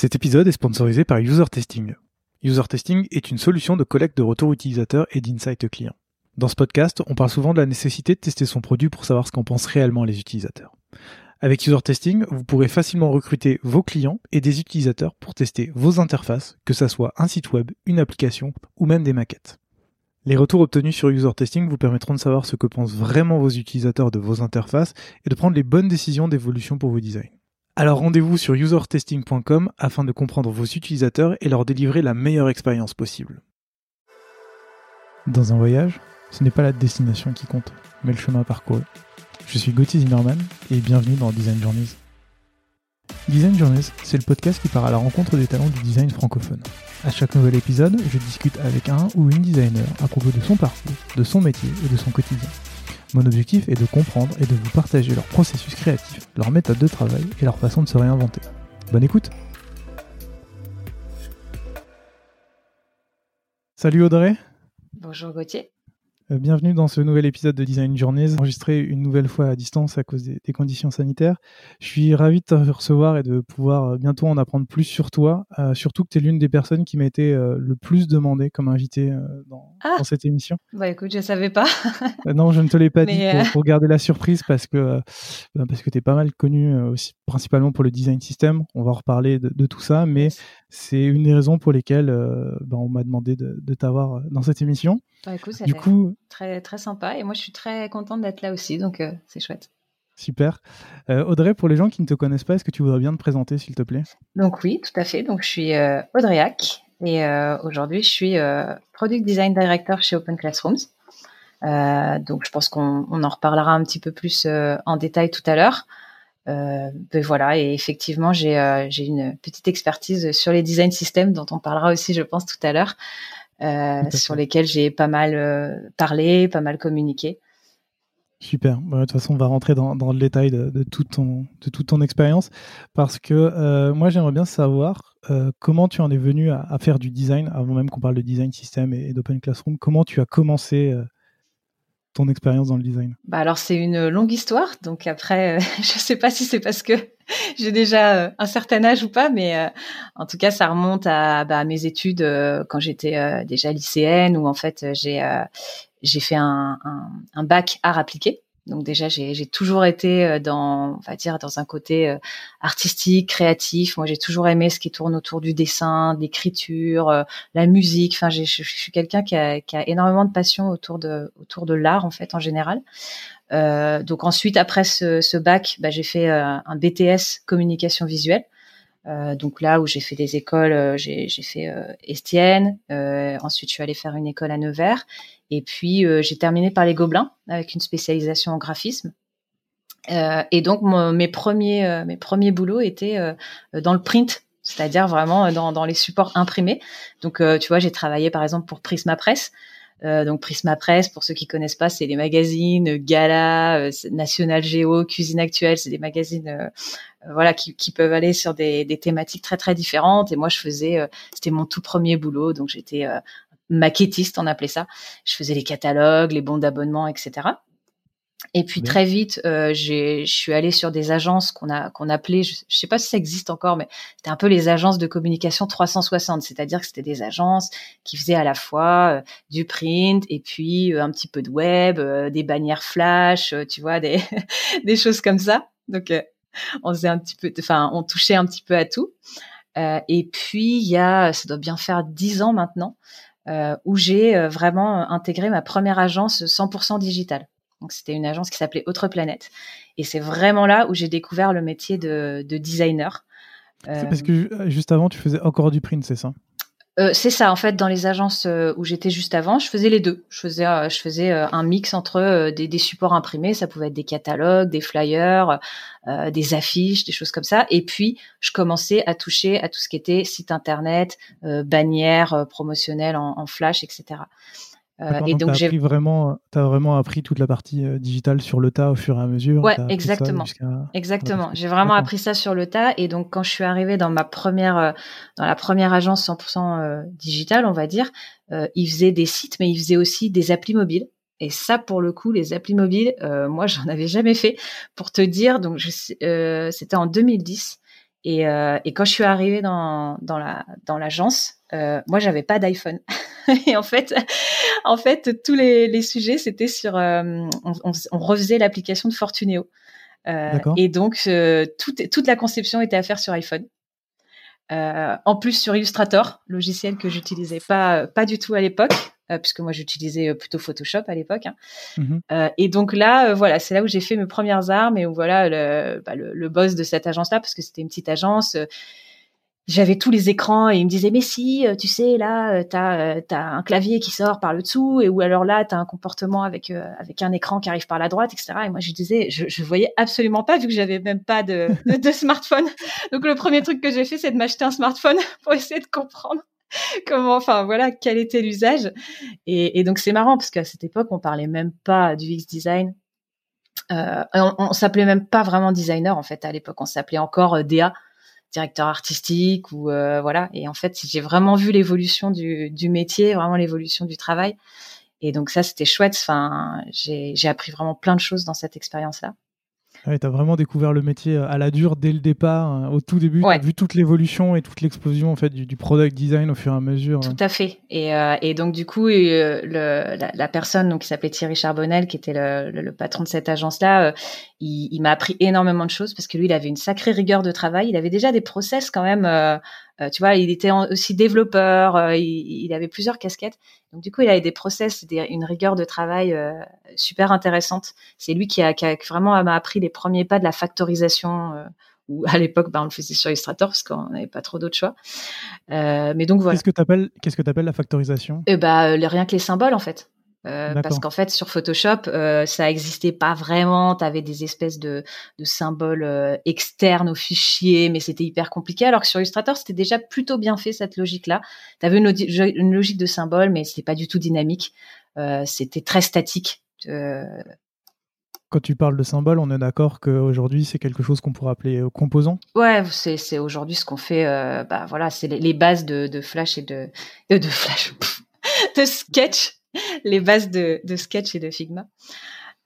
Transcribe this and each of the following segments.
Cet épisode est sponsorisé par User Testing. User Testing est une solution de collecte de retours utilisateurs et d'insight clients. Dans ce podcast, on parle souvent de la nécessité de tester son produit pour savoir ce qu'en pensent réellement les utilisateurs. Avec User Testing, vous pourrez facilement recruter vos clients et des utilisateurs pour tester vos interfaces, que ce soit un site web, une application ou même des maquettes. Les retours obtenus sur User Testing vous permettront de savoir ce que pensent vraiment vos utilisateurs de vos interfaces et de prendre les bonnes décisions d'évolution pour vos designs. Alors rendez-vous sur usertesting.com afin de comprendre vos utilisateurs et leur délivrer la meilleure expérience possible. Dans un voyage, ce n'est pas la destination qui compte, mais le chemin parcouru. Je suis Gauthier Zimmerman et bienvenue dans Design Journeys. Design Journeys, c'est le podcast qui part à la rencontre des talents du design francophone. À chaque nouvel épisode, je discute avec un ou une designer à propos de son parcours, de son métier et de son quotidien. Mon objectif est de comprendre et de vous partager leur processus créatif, leur méthode de travail et leur façon de se réinventer. Bonne écoute. Salut Audrey. Bonjour Gauthier bienvenue dans ce nouvel épisode de Design Journeys, enregistré une nouvelle fois à distance à cause des, conditions sanitaires. Je suis ravi de te recevoir et de pouvoir euh, bientôt en apprendre plus sur toi, euh, surtout que tu es l'une des personnes qui m'a été le plus demandée comme invitée dans, ah dans, cette émission. Bah écoute, je savais pas. non, je ne te l'ai pas dit pour, garder la surprise parce que, bah, parce que tu es pas mal connu aussi, principalement pour le design system. On va en reparler de, de tout ça, mais c'est une des raisons pour lesquelles bah, on m'a demandé de, de t'avoir dans cette émission. Bah, écoute, du coup, très, très sympa. Et moi, je suis très contente d'être là aussi, donc euh, c'est chouette. Super. Euh, Audrey, pour les gens qui ne te connaissent pas, est-ce que tu voudrais bien te présenter, s'il te plaît? Donc oui, tout à fait. Donc je suis euh, Audrey Hack et aujourd'hui, je suis Product Design Director chez Open Classrooms. donc je pense qu'on en reparlera un petit peu plus en détail tout à l'heure. Euh, ben voilà, et effectivement, j'ai une petite expertise sur les design systems dont on parlera aussi, je pense, tout à l'heure. Euh, sur lesquels j'ai pas mal euh, parlé, pas mal communiqué. Super. Bah, de toute façon, on va rentrer dans, dans le détail de, de, tout ton, de toute ton expérience parce que euh, moi, j'aimerais bien savoir comment tu en es venu à, à, faire du design avant même qu'on parle de design system et, d'open classroom. Comment tu as commencé ton expérience dans le design? Bah alors c'est une longue histoire, donc après je sais pas si c'est parce que j'ai déjà euh, un certain âge ou pas, mais euh, en tout cas, ça remonte à, bah, mes études euh, quand j'étais déjà lycéenne, où en fait j'ai j'ai fait un, un, un, bac art appliqué. Donc déjà, j'ai toujours été dans, on va dire, dans un côté artistique, créatif. Moi, j'ai toujours aimé ce qui tourne autour du dessin, de l'écriture, la musique. Enfin, je suis quelqu'un qui a, qui a énormément de passion autour de autour de l'art en fait en général. Euh, donc ensuite, après ce, ce bac, bah, j'ai fait euh, un BTS communication visuelle. Euh, donc là où j'ai fait des écoles, euh, j'ai fait Estienne. ensuite, je suis allée faire une école à Nevers. Et puis, j'ai terminé par les Gobelins avec une spécialisation en graphisme. et donc, mes premiers mes premiers boulots étaient dans le print c'est-à-dire vraiment dans, dans, les supports imprimés. Donc, tu vois, j'ai travaillé par exemple pour Prisma Presse. Euh, donc Prisma Presse, pour ceux qui connaissent pas, c'est les magazines Gala, euh, National Géo, Cuisine Actuelle, c'est des magazines euh, voilà qui, qui, peuvent aller sur des, des, thématiques très très différentes. Et moi, je faisais, c'était mon tout premier boulot, donc j'étais maquettiste, on appelait ça. Je faisais les catalogues, les bons d'abonnement, etc. Et puis très vite, euh, je suis allée sur des agences qu'on a qu'on appelait, je, sais pas si ça existe encore, mais c'était un peu les agences de communication 360, c'est-à-dire que c'était des agences qui faisaient à la fois euh, du print et puis euh, un petit peu de web, euh, des bannières flash, tu vois, des des choses comme ça. Donc on faisait un petit peu, enfin on touchait un petit peu à tout. et puis il y a, ça doit bien faire dix ans maintenant, où j'ai vraiment intégré ma première agence 100% digitale. Donc c'était une agence qui s'appelait Autre Planète. Et c'est vraiment là où j'ai découvert le métier de, designer. C'est parce que euh, juste avant, tu faisais encore du print, c'est ça? Euh, c'est ça, en fait, dans les agences euh, où j'étais juste avant, je faisais les deux. Je faisais, je faisais un mix entre des, des, supports imprimés, ça pouvait être des catalogues, des flyers, des affiches, des choses comme ça. Et puis, je commençais à toucher à tout ce qui était site internet, bannières promotionnelles en, en, flash, etc. Euh, et donc j'ai vraiment, as vraiment appris toute la partie euh, digitale sur le tas au fur et à mesure. Ouais, exactement. Exactement. J'ai vraiment appris ça sur le tas. Et donc quand je suis arrivée dans ma première, euh, dans la première agence 100% digitale, on va dire, ils faisaient des sites, mais ils faisaient aussi des applis mobiles. Et ça, pour le coup, les applis mobiles, moi, j'en avais jamais fait. Pour te dire, donc c'était en 2010. Et, et quand je suis arrivée dans, dans la dans l'agence, moi j'avais pas d'iPhone. et en fait, en fait, tous les, les sujets c'était sur, on, on, on, refaisait l'application de Fortuneo. et donc toute toute la conception était à faire sur iPhone. Euh, en plus sur Illustrator, logiciel que j'utilisais pas pas du tout à l'époque, euh, puisque moi j'utilisais euh, plutôt Photoshop à l'époque. Hein. Mmh et donc là, voilà, c'est là où j'ai fait mes premières armes et où voilà le, bah, le, le boss de cette agence-là, parce que c'était une petite agence j'avais tous les écrans et il me disait mais si euh, tu sais là euh, t'as euh, as un clavier qui sort par le dessous et ou alors là t'as un comportement avec avec un écran qui arrive par la droite etc et moi je disais je, je voyais absolument pas vu que j'avais même pas de, de, smartphone. Donc le premier truc que j'ai fait c'est de m'acheter un smartphone pour essayer de comprendre comment enfin voilà quel était l'usage. Et, et, donc c'est marrant parce qu'à cette époque on parlait même pas du X design. Euh, on, on s'appelait même pas vraiment designer en fait à l'époque. On s'appelait encore DA directeur artistique ou euh, voilà. Et en fait, j'ai vraiment vu l'évolution du, du métier, vraiment l'évolution du travail. Et donc ça, c'était chouette. Enfin, j'ai appris vraiment plein de choses dans cette expérience-là. Tu as vraiment découvert le métier euh, à la dure dès le départ, hein, au tout début. Tu as vu toute l'évolution et toute l'explosion en fait, du, du, product design au fur et à mesure. Tout à fait. Et, euh, et donc, du coup, euh, le, la, la, personne donc, qui s'appelait Thierry Charbonnel, qui était le, le, patron de cette agence-là, euh, il, il m'a appris énormément de choses parce que lui, il avait une sacrée rigueur de travail. Il avait déjà des process quand même. Euh, tu vois, il était aussi développeur, euh, il, il, avait plusieurs casquettes. Donc du coup, il avait des process, des, une rigueur de travail euh, super intéressante. C'est lui qui a, qui a vraiment m'a appris les premiers pas de la factorisation. où à l'époque, bah, on le faisait sur Illustrator parce qu'on n'avait pas trop d'autres choix. mais donc voilà. Qu'est-ce que tu appelles, qu'est-ce que appelles la factorisation? Eh bah, rien que les symboles en fait. Euh, parce qu'en fait sur Photoshop euh, ça existait pas vraiment. Tu avais des espèces de, de symboles euh, externes au fichier mais c'était hyper compliqué. Alors que sur Illustrator c'était déjà plutôt bien fait cette logique là tu avais une, une, logique de symboles mais c'était pas du tout dynamique. C'était très statique. Quand tu parles de symboles, on est d'accord qu'aujourd'hui c'est quelque chose qu'on pourrait appeler composant? Ouais, c'est aujourd'hui ce qu'on fait. bah voilà, c'est les, les, bases de, de Flash et de de Flash, de Sketch les bases de, de, sketch et de Figma.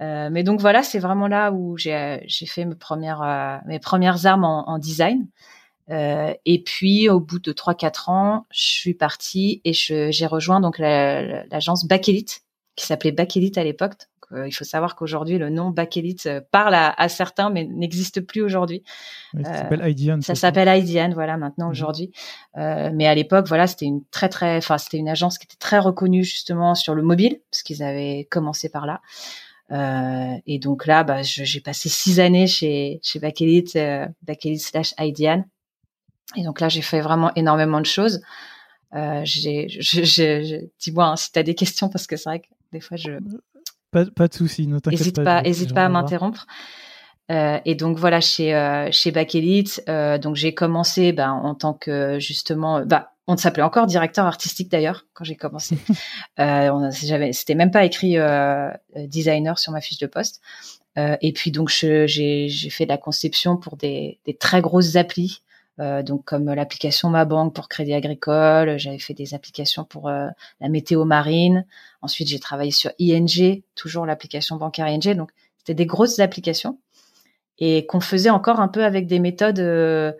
Euh, mais donc voilà, c'est vraiment là où j'ai fait mes premières, euh, mes premières armes en, en design. Euh, et puis au bout de 3-4 ans, je suis partie et j'ai rejoint donc l'agence la, Elite qui s'appelait Elite à l'époque, euh, il faut savoir qu'aujourd'hui, le nom Elite euh, parle à, certains, mais n'existe plus aujourd'hui. ça s'appelle Idean. Ça s'appelle voilà, maintenant, mhm. aujourd'hui. Euh, mais à l'époque, voilà, c'était une très, très, enfin, c'était une agence qui était très reconnue, justement, sur le mobile, parce qu'ils avaient commencé par là. Euh, et donc là, bah, j'ai passé six années chez, chez Bakelite, euh, slash Idean. Et donc là, j'ai fait vraiment énormément de choses. Euh, j'ai, dis-moi hein, si tu as des questions parce que c'est vrai que des fois je, pas, pas de souci, ne t'inquiète pas. Hésite pas à m'interrompre. Euh, et donc voilà chez euh, chez Back Elite, euh, donc j'ai commencé ben, en tant que justement, bah on s'appelait encore directeur artistique d'ailleurs quand j'ai commencé. euh, c'était même pas écrit designer sur ma fiche de poste. Et puis donc j'ai j'ai fait de la conception pour des des très grosses applis. Euh, donc comme l'application Ma Banque pour Crédit Agricole, j'avais fait des applications pour euh, la météo marine. Ensuite, j'ai travaillé sur ING, toujours l'application bancaire ING. Donc c'était des grosses applications et qu'on faisait encore un peu avec des méthodes euh,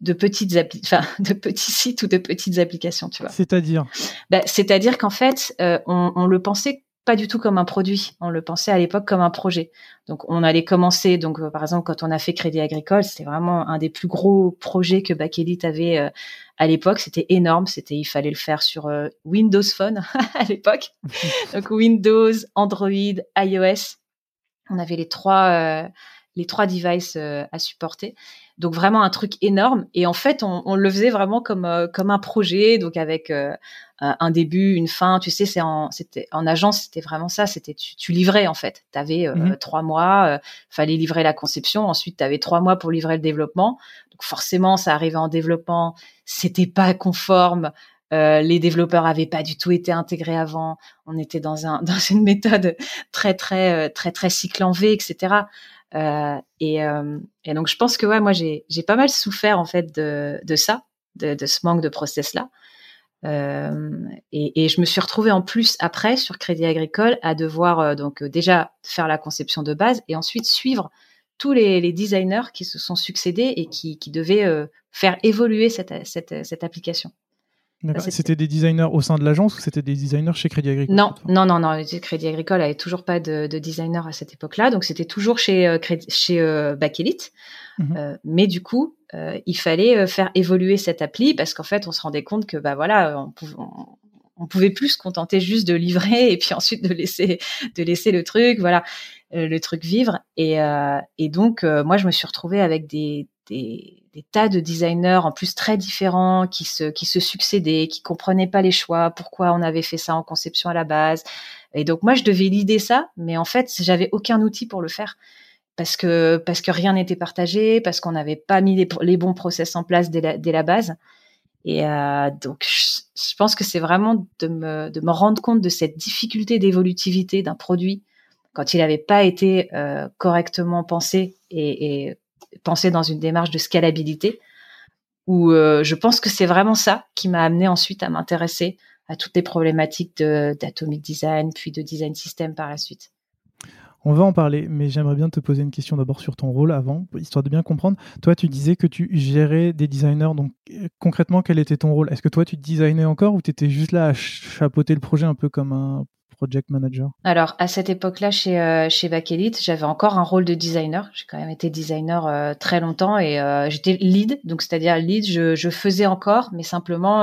de petites appli enfin de petits sites ou de petites applications, tu vois. C'est-à-dire? Bah, C'est-à-dire qu'en fait, on, on, le pensait pas du tout comme un produit. On le pensait à l'époque comme un projet. Donc, on allait commencer. Donc, euh, par exemple, quand on a fait Crédit Agricole, c'était vraiment un des plus gros projets que Bakelite avait euh, à l'époque. C'était énorme. C'était, il fallait le faire sur euh, Windows Phone à l'époque. Donc, Windows, Android, iOS. On avait les trois, les trois devices à supporter. Donc vraiment un truc énorme. Et en fait, on, on le faisait vraiment comme comme un projet, donc avec euh, un début, une fin. Tu sais, c'est en, c'était en agence, c'était vraiment ça. C'était tu, tu livrais en fait. Tu avais euh, mhm. trois mois, euh, fallait livrer la conception. Ensuite, tu avais trois mois pour livrer le développement. Donc forcément, ça arrivait en développement, c'était pas conforme. les développeurs avaient pas du tout été intégrés avant. On était dans un dans une méthode très très très très cycle en V, etc. Euh, et, et donc je pense que ouais, moi j'ai pas mal souffert en fait de de ça, de, de ce manque de process là. Euh, et, et, je me suis retrouvée en plus après sur Crédit Agricole à devoir euh, donc euh, déjà faire la conception de base et ensuite suivre tous les, designers qui se sont succédés et qui, qui devaient faire évoluer cette, cette, cette application. C'était des designers au sein de l'agence ou c'était des designers chez Crédit Agricole Non, non, non, non. Crédit Agricole avait toujours pas de, de designer à cette époque-là, donc c'était toujours chez euh, chez euh, mhm. euh, mais du coup, euh, il fallait faire évoluer cette appli parce qu'en fait, on se rendait compte que bah voilà, on pouvait, on, pouvait plus se contenter juste de livrer et puis ensuite de laisser de laisser le truc, voilà, le truc vivre. Et, et donc, moi, je me suis retrouvée avec des des, tas de designers en plus très différents qui se, qui se succédaient, qui comprenaient pas les choix, pourquoi on avait fait ça en conception à la base. Et donc moi je devais l'idée ça, mais en fait j'avais aucun outil pour le faire parce que parce que rien n'était partagé, parce qu'on n'avait pas mis les, les, bons process en place dès la, dès la base. Et euh, donc je, pense que c'est vraiment de me, de me rendre compte de cette difficulté d'évolutivité d'un produit quand il n'avait pas été euh, correctement pensé et, et penser dans une démarche de scalabilité, où euh, je pense que c'est vraiment ça qui m'a amené ensuite à m'intéresser à toutes les problématiques d'atomic design, puis de design system par la suite. On va en parler, mais j'aimerais bien te poser une question d'abord sur ton rôle avant, histoire de bien comprendre. Toi, tu disais que tu gérais des designers, donc euh, concrètement, quel était ton rôle? Est-ce que toi, tu designais encore ou tu étais juste là à chapeauter le projet un peu comme un project manager Alors, à cette époque-là, chez, euh, chez j'avais encore un rôle de designer. J'ai quand même été designer euh, très longtemps et euh, j'étais lead. Donc, c'est-à-dire lead, je, faisais encore, mais simplement,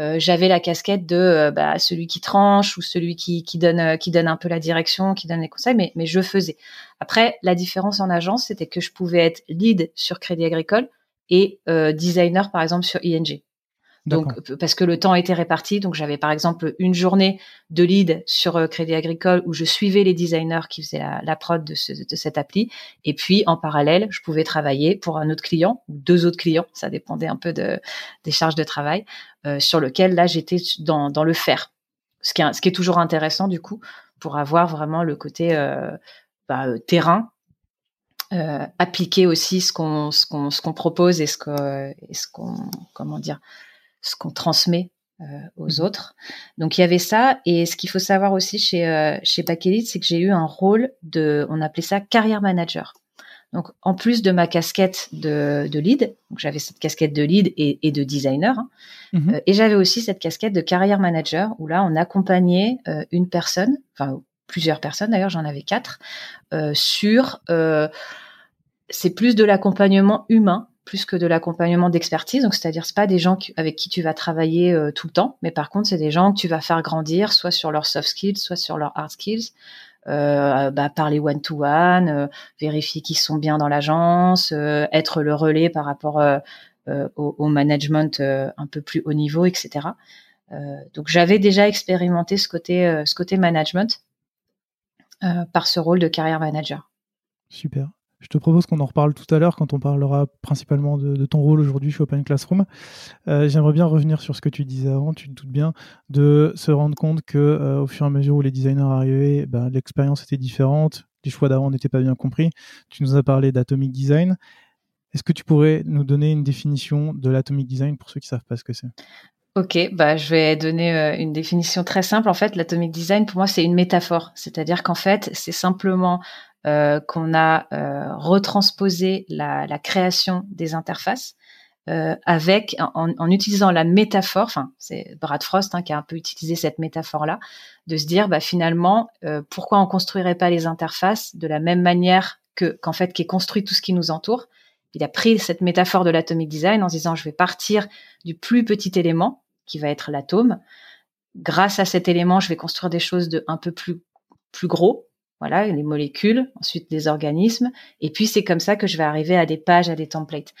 euh, j'avais la casquette de bah, celui qui tranche ou celui qui, donne, qui donne un peu la direction, qui donne les conseils, mais je faisais. Après, la différence en agence, c'était que je pouvais être lead sur Crédit Agricole et designer, par exemple, sur ING. Donc parce que le temps était réparti, donc j'avais par exemple une journée de lead sur euh, Crédit Agricole où je suivais les designers qui faisaient la, prod de, cette appli, et puis en parallèle, je pouvais travailler pour un autre client ou deux autres clients, ça dépendait un peu de, des charges de travail, euh, sur lequel là j'étais dans, dans le faire, ce qui, est, ce qui est toujours intéressant du coup pour avoir vraiment le côté euh, bah, terrain euh, appliquer aussi ce qu'on ce qu'on ce qu'on propose et ce que et ce qu'on comment dire ce qu'on transmet euh, aux mmh. autres. Donc il y avait ça et ce qu'il faut savoir aussi chez euh, chez c'est que j'ai eu un rôle de, on appelait ça carrière manager. Donc en plus de ma casquette de, de lead, donc j'avais cette casquette de lead et, et de designer, hein, mmh. euh, et j'avais aussi cette casquette de carrière manager où là on accompagnait euh, une personne, enfin plusieurs personnes d'ailleurs, j'en avais quatre, sur c'est plus de l'accompagnement humain plus que de l'accompagnement d'expertise. Donc, c'est-à-dire, c'est pas des gens avec qui tu vas travailler euh, tout le temps, mais par contre, c'est des gens que tu vas faire grandir, soit sur leurs soft skills, soit sur leurs hard skills. Euh, bah, parler one to one, euh, vérifier qu'ils sont bien dans l'agence, euh, être le relais par rapport au, au, management un peu plus haut niveau, etc. donc, j'avais déjà expérimenté ce côté, ce côté management par ce rôle de carrière manager. Super. Je te propose qu'on en reparle tout à l'heure quand on parlera principalement de, ton rôle aujourd'hui chez Open Classroom. Euh, j'aimerais bien revenir sur ce que tu disais avant, tu te doutes bien, de se rendre compte que euh, au fur et à mesure où les designers arrivaient, ben, l'expérience était différente, les choix d'avant n'étaient pas bien compris. Tu nous as parlé d'atomic design. Est-ce que tu pourrais nous donner une définition de l'atomic design pour ceux qui ne savent pas ce que c'est? Ok, bah je vais donner euh, une définition très simple. En fait, l'atomic design pour moi c'est une métaphore, c'est-à-dire qu'en fait c'est simplement qu'on a euh, retransposé la, la, création des interfaces euh, avec en, en, utilisant la métaphore, enfin c'est Brad Frost hein, qui a un peu utilisé cette métaphore-là, de se dire bah, finalement euh, pourquoi on construirait pas les interfaces de la même manière que qu'en fait qui est construit tout ce qui nous entoure? Il a pris cette métaphore de l'atomic design en se disant je vais partir du plus petit élément qui va être l'atome. Grâce à cet élément, je vais construire des choses de un peu plus plus gros, voilà, les molécules, ensuite des organismes, et puis c'est comme ça que je vais arriver à des pages, à des templates.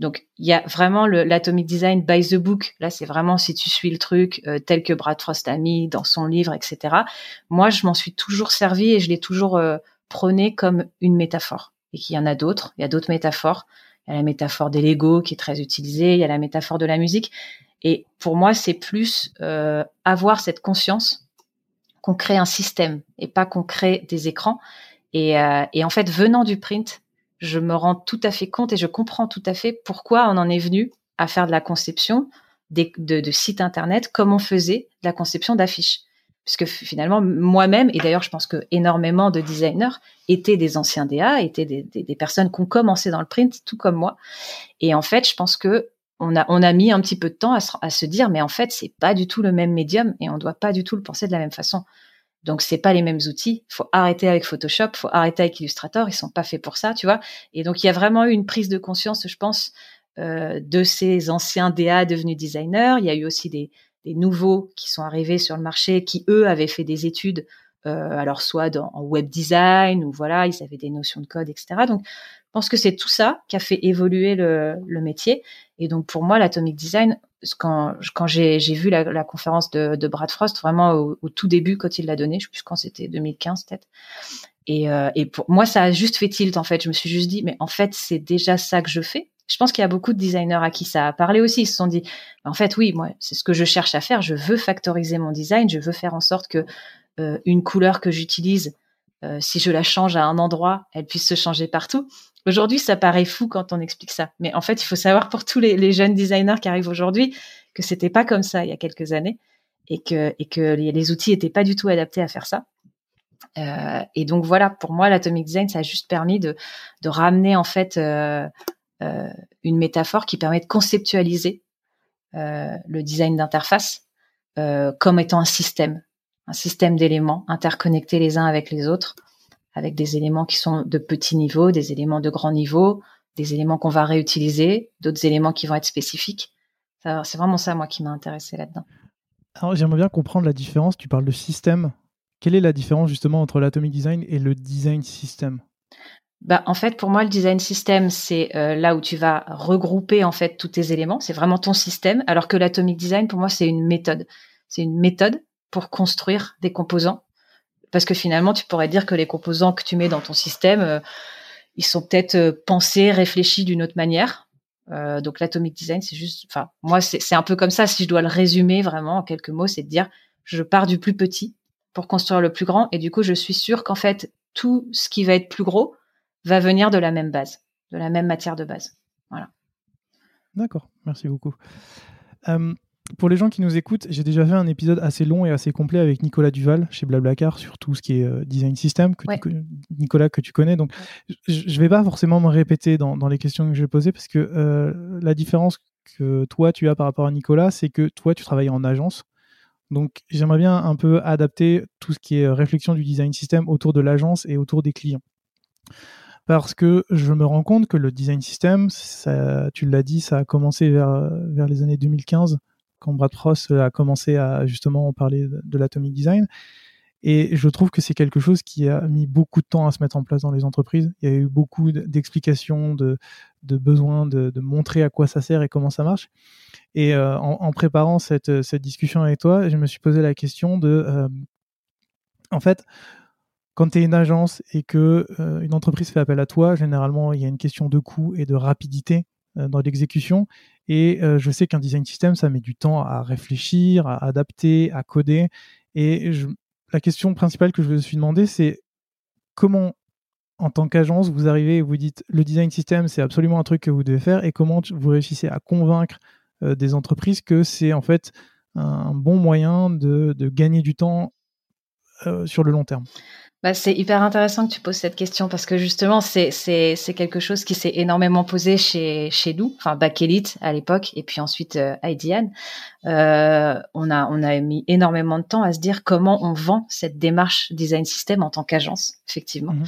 Donc il y a vraiment l'atomic design by the book. Là, c'est vraiment si tu suis le truc euh, tel que Brad Frost a mis dans son livre, etc. Moi, je m'en suis toujours servi et je l'ai toujours euh, prôné comme une métaphore. Et qu'il y en a d'autres. Il y a d'autres métaphores. Il y a la métaphore des Lego qui est très utilisée. Il y a la métaphore de la musique. Et pour moi, c'est plus euh, avoir cette conscience qu'on crée un système et pas qu'on crée des écrans. Et, euh, et, en fait, venant du print, je me rends tout à fait compte et je comprends tout à fait pourquoi on en est venu à faire de la conception de, sites internet comme on faisait de la conception d'affiches. puisque finalement moi-même et d'ailleurs je pense que énormément de designers étaient des anciens DA, étaient des, personnes qui ont commencé dans le print, tout comme moi. Et en fait, je pense que on a mis un petit peu de temps à se, dire, mais en fait c'est pas du tout le même médium et on doit pas du tout le penser de la même façon. Donc c'est pas les mêmes outils. Faut arrêter avec Photoshop, faut arrêter avec Illustrator. Ils sont pas faits pour ça, tu vois. Et donc il y a vraiment eu une prise de conscience, je pense, euh, de ces anciens DA devenus designers. Il y a eu aussi des, nouveaux qui sont arrivés sur le marché, qui eux avaient fait des études, euh, alors soit en web design ou voilà, ils avaient des notions de code, etc. Donc, pense que c'est tout ça qui a fait évoluer le, métier. Et donc, pour moi, l'atomic design, quand, j'ai vu la, conférence de, Brad Frost, vraiment au, tout début, quand il l'a donné, je sais plus quand c'était, 2015 peut-être. Et, euh, et pour moi, ça a juste fait tilt en fait. Je me suis juste dit, mais en fait, c'est déjà ça que je fais je pense qu'il y a beaucoup de designers à qui ça a parlé aussi. Ils se sont dit, en fait, oui, moi, c'est ce que je cherche à faire. Je veux factoriser mon design. Je veux faire en sorte que euh, une couleur que j'utilise, euh, si je la change à un endroit, elle puisse se changer partout. Aujourd'hui, ça paraît fou quand on explique ça. Mais en fait, il faut savoir pour tous les, jeunes designers qui arrivent aujourd'hui que c'était pas comme ça il y a quelques années et que, et que les, outils étaient pas du tout adaptés à faire ça. Euh, et donc voilà, pour moi, l'atomic design, ça a juste permis de, de ramener en fait euh, euh, une métaphore qui permet de conceptualiser euh, le design d'interface comme étant un système, un système d'éléments interconnectés les uns avec les autres, avec des éléments qui sont de petit niveau, des éléments de grand niveau, des éléments qu'on va réutiliser, d'autres éléments qui vont être spécifiques. C'est vraiment ça, moi, qui m'a intéressé là-dedans. Alors, j'aimerais bien comprendre la différence. Tu parles de système. Quelle est la différence justement entre l'atomic design et le design system? Bah, en fait, pour moi, le design system, c'est euh, là où tu vas regrouper en fait tous tes éléments. C'est vraiment ton système. Alors que l'atomic design, pour moi, c'est une méthode. C'est une méthode pour construire des composants. Parce que finalement, tu pourrais dire que les composants que tu mets dans ton système, euh, ils sont peut-être euh, pensés, réfléchis d'une autre manière. donc l'atomic design, c'est juste, enfin, moi, c'est un peu comme ça. Si je dois le résumer vraiment en quelques mots, c'est de dire, je pars du plus petit pour construire le plus grand. Et du coup, je suis sûre qu'en fait, tout ce qui va être plus gros, va venir de la même base, de la même matière de base. Voilà. D'accord, merci beaucoup. Euh, pour les gens qui nous écoutent, j'ai déjà fait un épisode assez long et assez complet avec Nicolas Duval chez Blablacar sur tout ce qui est euh, design system, que Nicolas que tu connais. Donc, je ne vais pas forcément me répéter dans, les questions que je vais poser parce que euh, la différence que toi tu as par rapport à Nicolas, c'est que toi tu travailles en agence. Donc, j'aimerais bien un peu adapter tout ce qui est réflexion du design system autour de l'agence et autour des clients parce que je me rends compte que le design system, ça, tu l'as dit, ça a commencé vers, vers les années 2015, quand Brad Frost a commencé à justement parler de, l'atomic design. Et je trouve que c'est quelque chose qui a mis beaucoup de temps à se mettre en place dans les entreprises. Il y a eu beaucoup d'explications, de, besoins de, montrer à quoi ça sert et comment ça marche. Et euh, en, préparant cette, cette discussion avec toi, je me suis posé la question de, euh, en fait, quand tu es une agence et que euh, une entreprise fait appel à toi, généralement, il y a une question de coût et de rapidité euh, dans l'exécution. Et euh, je sais qu'un design system, ça met du temps à réfléchir, à adapter, à coder. Et la question principale que je me suis demandé, c'est comment, en tant qu'agence, vous arrivez et vous dites le design system, c'est absolument un truc que vous devez faire, et comment vous réussissez à convaincre des entreprises que c'est en fait un bon moyen de gagner du temps sur le long terme. Bah, c'est hyper intéressant que tu poses cette question parce que justement, c'est, c'est, c'est quelque chose qui s'est énormément posé chez, chez nous, enfin Elite à l'époque et puis ensuite euh, Euh, on, a, on a mis énormément de temps à se dire comment on vend cette démarche design system en tant qu'agence, effectivement. Mhm.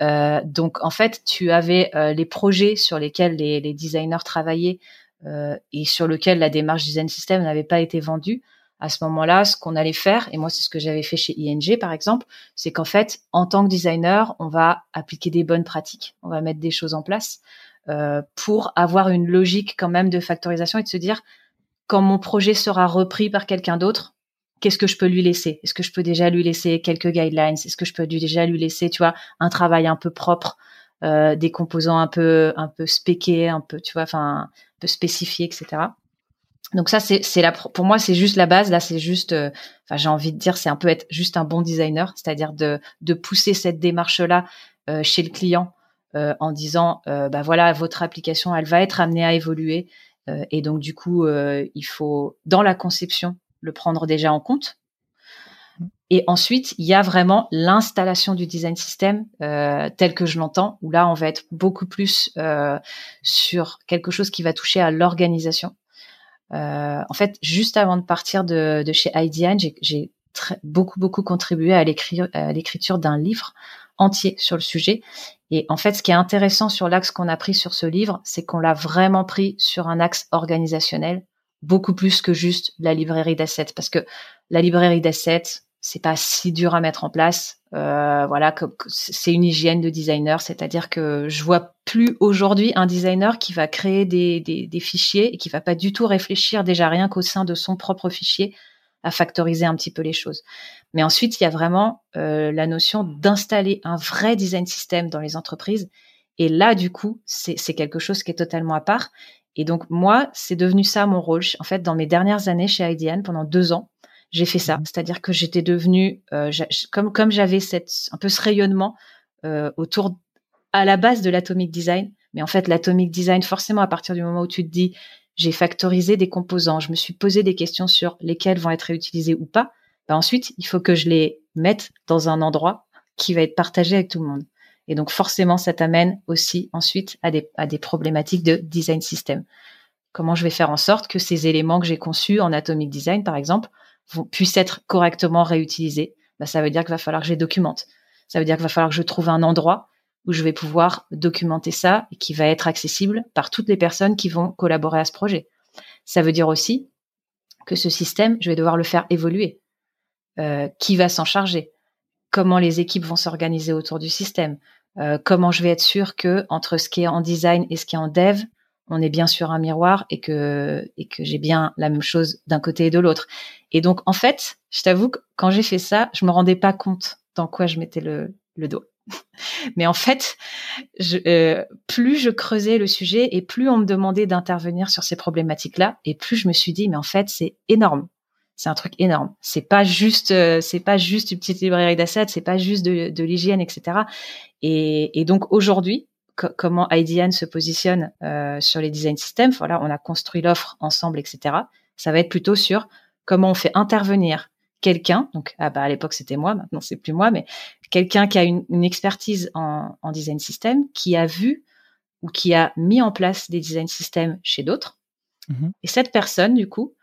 Euh, donc en fait, tu avais euh, les projets sur lesquels les, les designers travaillaient euh, et sur lesquels la démarche design system n'avait pas été vendue à ce moment-là, ce qu'on allait faire, et moi c'est ce que j'avais fait chez ING par exemple, c'est qu'en fait, en tant que designer, on va appliquer des bonnes pratiques, on va mettre des choses en place euh, pour avoir une logique quand même de factorisation et de se dire, quand mon projet sera repris par quelqu'un d'autre, qu'est-ce que je peux lui laisser? Est-ce que je peux déjà lui laisser quelques guidelines? Est-ce que je peux déjà lui laisser, tu vois, un travail un peu propre, euh, des composants un peu un peu spéqués, un peu, tu vois, enfin, un peu spécifiés, etc. Donc ça, c'est, pour moi, c'est juste la base. Là, c'est juste, euh, enfin, j'ai envie de dire, c'est un peu être juste un bon designer, c'est-à-dire de, de pousser cette démarche-là euh, chez le client euh, en disant, bah voilà, votre application, elle va être amenée à évoluer, et donc du coup, il faut dans la conception le prendre déjà en compte. Et ensuite, il y a vraiment l'installation du design system euh, tel que je l'entends, où là, on va être beaucoup plus euh, sur quelque chose qui va toucher à l'organisation. Euh, en fait, juste avant de partir de, de chez IDN, j'ai beaucoup, beaucoup contribué à l'écriture d'un livre entier sur le sujet. Et en fait, ce qui est intéressant sur l'axe qu'on a pris sur ce livre, c'est qu'on l'a vraiment pris sur un axe organisationnel, beaucoup plus que juste la librairie d'assets. Parce que la librairie d'assets, c'est pas si dur à mettre en place. Euh, voilà, c'est une hygiène de designer, c'est-à-dire que je vois plus aujourd'hui un designer qui va créer des, fichiers et qui va pas du tout réfléchir déjà rien qu'au sein de son propre fichier à factoriser un petit peu les choses. Mais ensuite, il y a vraiment euh, la notion d'installer un vrai design system dans les entreprises. Et là, du coup, c'est quelque chose qui est totalement à part. Et donc, moi, c'est devenu ça mon rôle. En fait, dans mes dernières années chez IDN, pendant deux ans, j'ai fait ça. Mhm. C'est-à-dire que j'étais devenue, euh, comme comme j'avais cette un peu ce rayonnement euh, autour à la base de l'atomic design. Mais en fait, l'atomic design, forcément, à partir du moment où tu te dis, j'ai factorisé des composants, je me suis posé des questions sur lesquels vont être réutilisés ou pas. Ben ensuite, il faut que je les mette dans un endroit qui va être partagé avec tout le monde. Et donc, forcément, ça t'amène aussi ensuite à des, à des problématiques de design system. Comment je vais faire en sorte que ces éléments que j'ai conçus en atomic design, par exemple, puissent être correctement réutilisés, bah, ça veut dire qu'il va falloir que je les documente. Ça veut dire qu'il va falloir que je trouve un endroit où je vais pouvoir documenter ça et qui va être accessible par toutes les personnes qui vont collaborer à ce projet. Ça veut dire aussi que ce système, je vais devoir le faire évoluer. Euh, qui va s'en charger? Comment les équipes vont s'organiser autour du système? Euh, Comment je vais être sûr que entre ce qui est en design et ce qui est en dev, on est bien sur un miroir et que j'ai bien la même chose d'un côté et de l'autre? Et donc en fait, je t'avoue que quand j'ai fait ça, je me rendais pas compte dans quoi je mettais le, le doigt. Mais en fait, euh, plus je creusais le sujet et plus on me demandait d'intervenir sur ces problématiques-là, et plus je me suis dit mais en fait c'est énorme. C'est un truc énorme. C'est pas juste, euh, c'est pas juste une petite librairie d'assets, c'est pas juste de, de l'hygiène, etc. Et, et donc aujourd'hui, comment IDN se positionne euh, sur les design systems. Voilà, on a construit l'offre ensemble, etc. Ça va être plutôt sur comment on fait intervenir quelqu'un. Donc, ah bah à l'époque c'était moi, maintenant c'est plus moi, mais quelqu'un qui a une, expertise en, design system, qui a vu ou qui a mis en place des design systems chez d'autres. Mm-hmm. Et cette personne, du coup,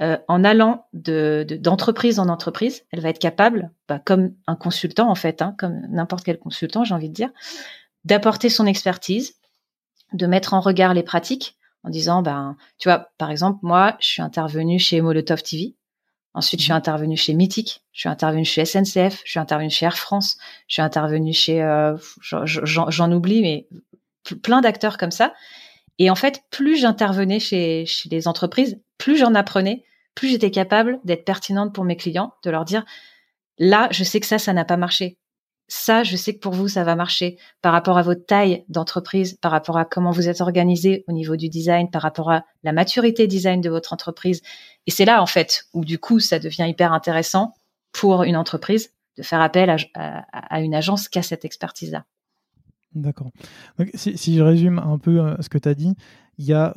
euh, en allant de, d'entreprise en entreprise, elle va être capable, bah, comme un consultant en fait, hein, comme n'importe quel consultant, j'ai envie de dire, d'apporter son expertise, de mettre en regard les pratiques en disant, ben, tu vois, par exemple, moi, je suis intervenu chez Molotov TV. Ensuite, je suis mhm. intervenu chez Mythic, je suis intervenu chez SNCF, je suis intervenu chez Air France, je suis intervenu chez, euh, j'en oublie, mais plein d'acteurs comme ça. Et en fait, plus j'intervenais chez, chez les entreprises, plus j'en apprenais, plus j'étais capable d'être pertinente pour mes clients, de leur dire, là, je sais que ça, ça n'a pas marché ça, je sais que pour vous, ça va marcher par rapport à votre taille d'entreprise, par rapport à comment vous êtes organisé au niveau du design, par rapport à la maturité design de votre entreprise. Et c'est là, en fait, où du coup, ça devient hyper intéressant pour une entreprise de faire appel à, une agence qui a cette expertise-là. D'accord. Si, je résume un peu euh, ce que tu as dit, il y a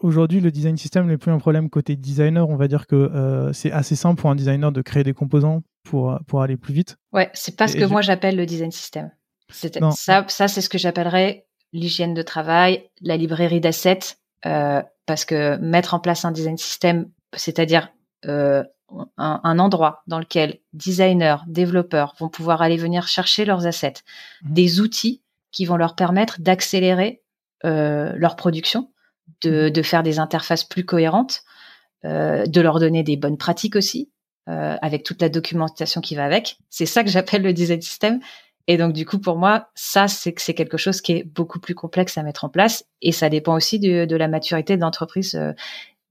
Aujourd'hui, le design system n'est plus un problème côté designer. On va dire que euh, c'est assez simple pour un designer de créer des composants pour, pour aller plus vite. Ouais, c'est pas ce que moi j'appelle le design system. Ça, ça c'est ce que j'appellerais l'hygiène de travail, la librairie d'assets, euh, parce que mettre en place un design system, c'est-à-dire euh, un, un, endroit dans lequel designers, développeurs vont pouvoir aller venir chercher leurs assets, mmh. des outils qui vont leur permettre d'accélérer euh, leur production, de, mmh. de, faire des interfaces plus cohérentes, de leur donner des bonnes pratiques aussi, euh, avec toute la documentation qui va avec. C'est ça que j'appelle le design system. Et donc du coup, pour moi, ça c'est c'est quelque chose qui est beaucoup plus complexe à mettre en place, et ça dépend aussi de, la maturité de l'entreprise, euh,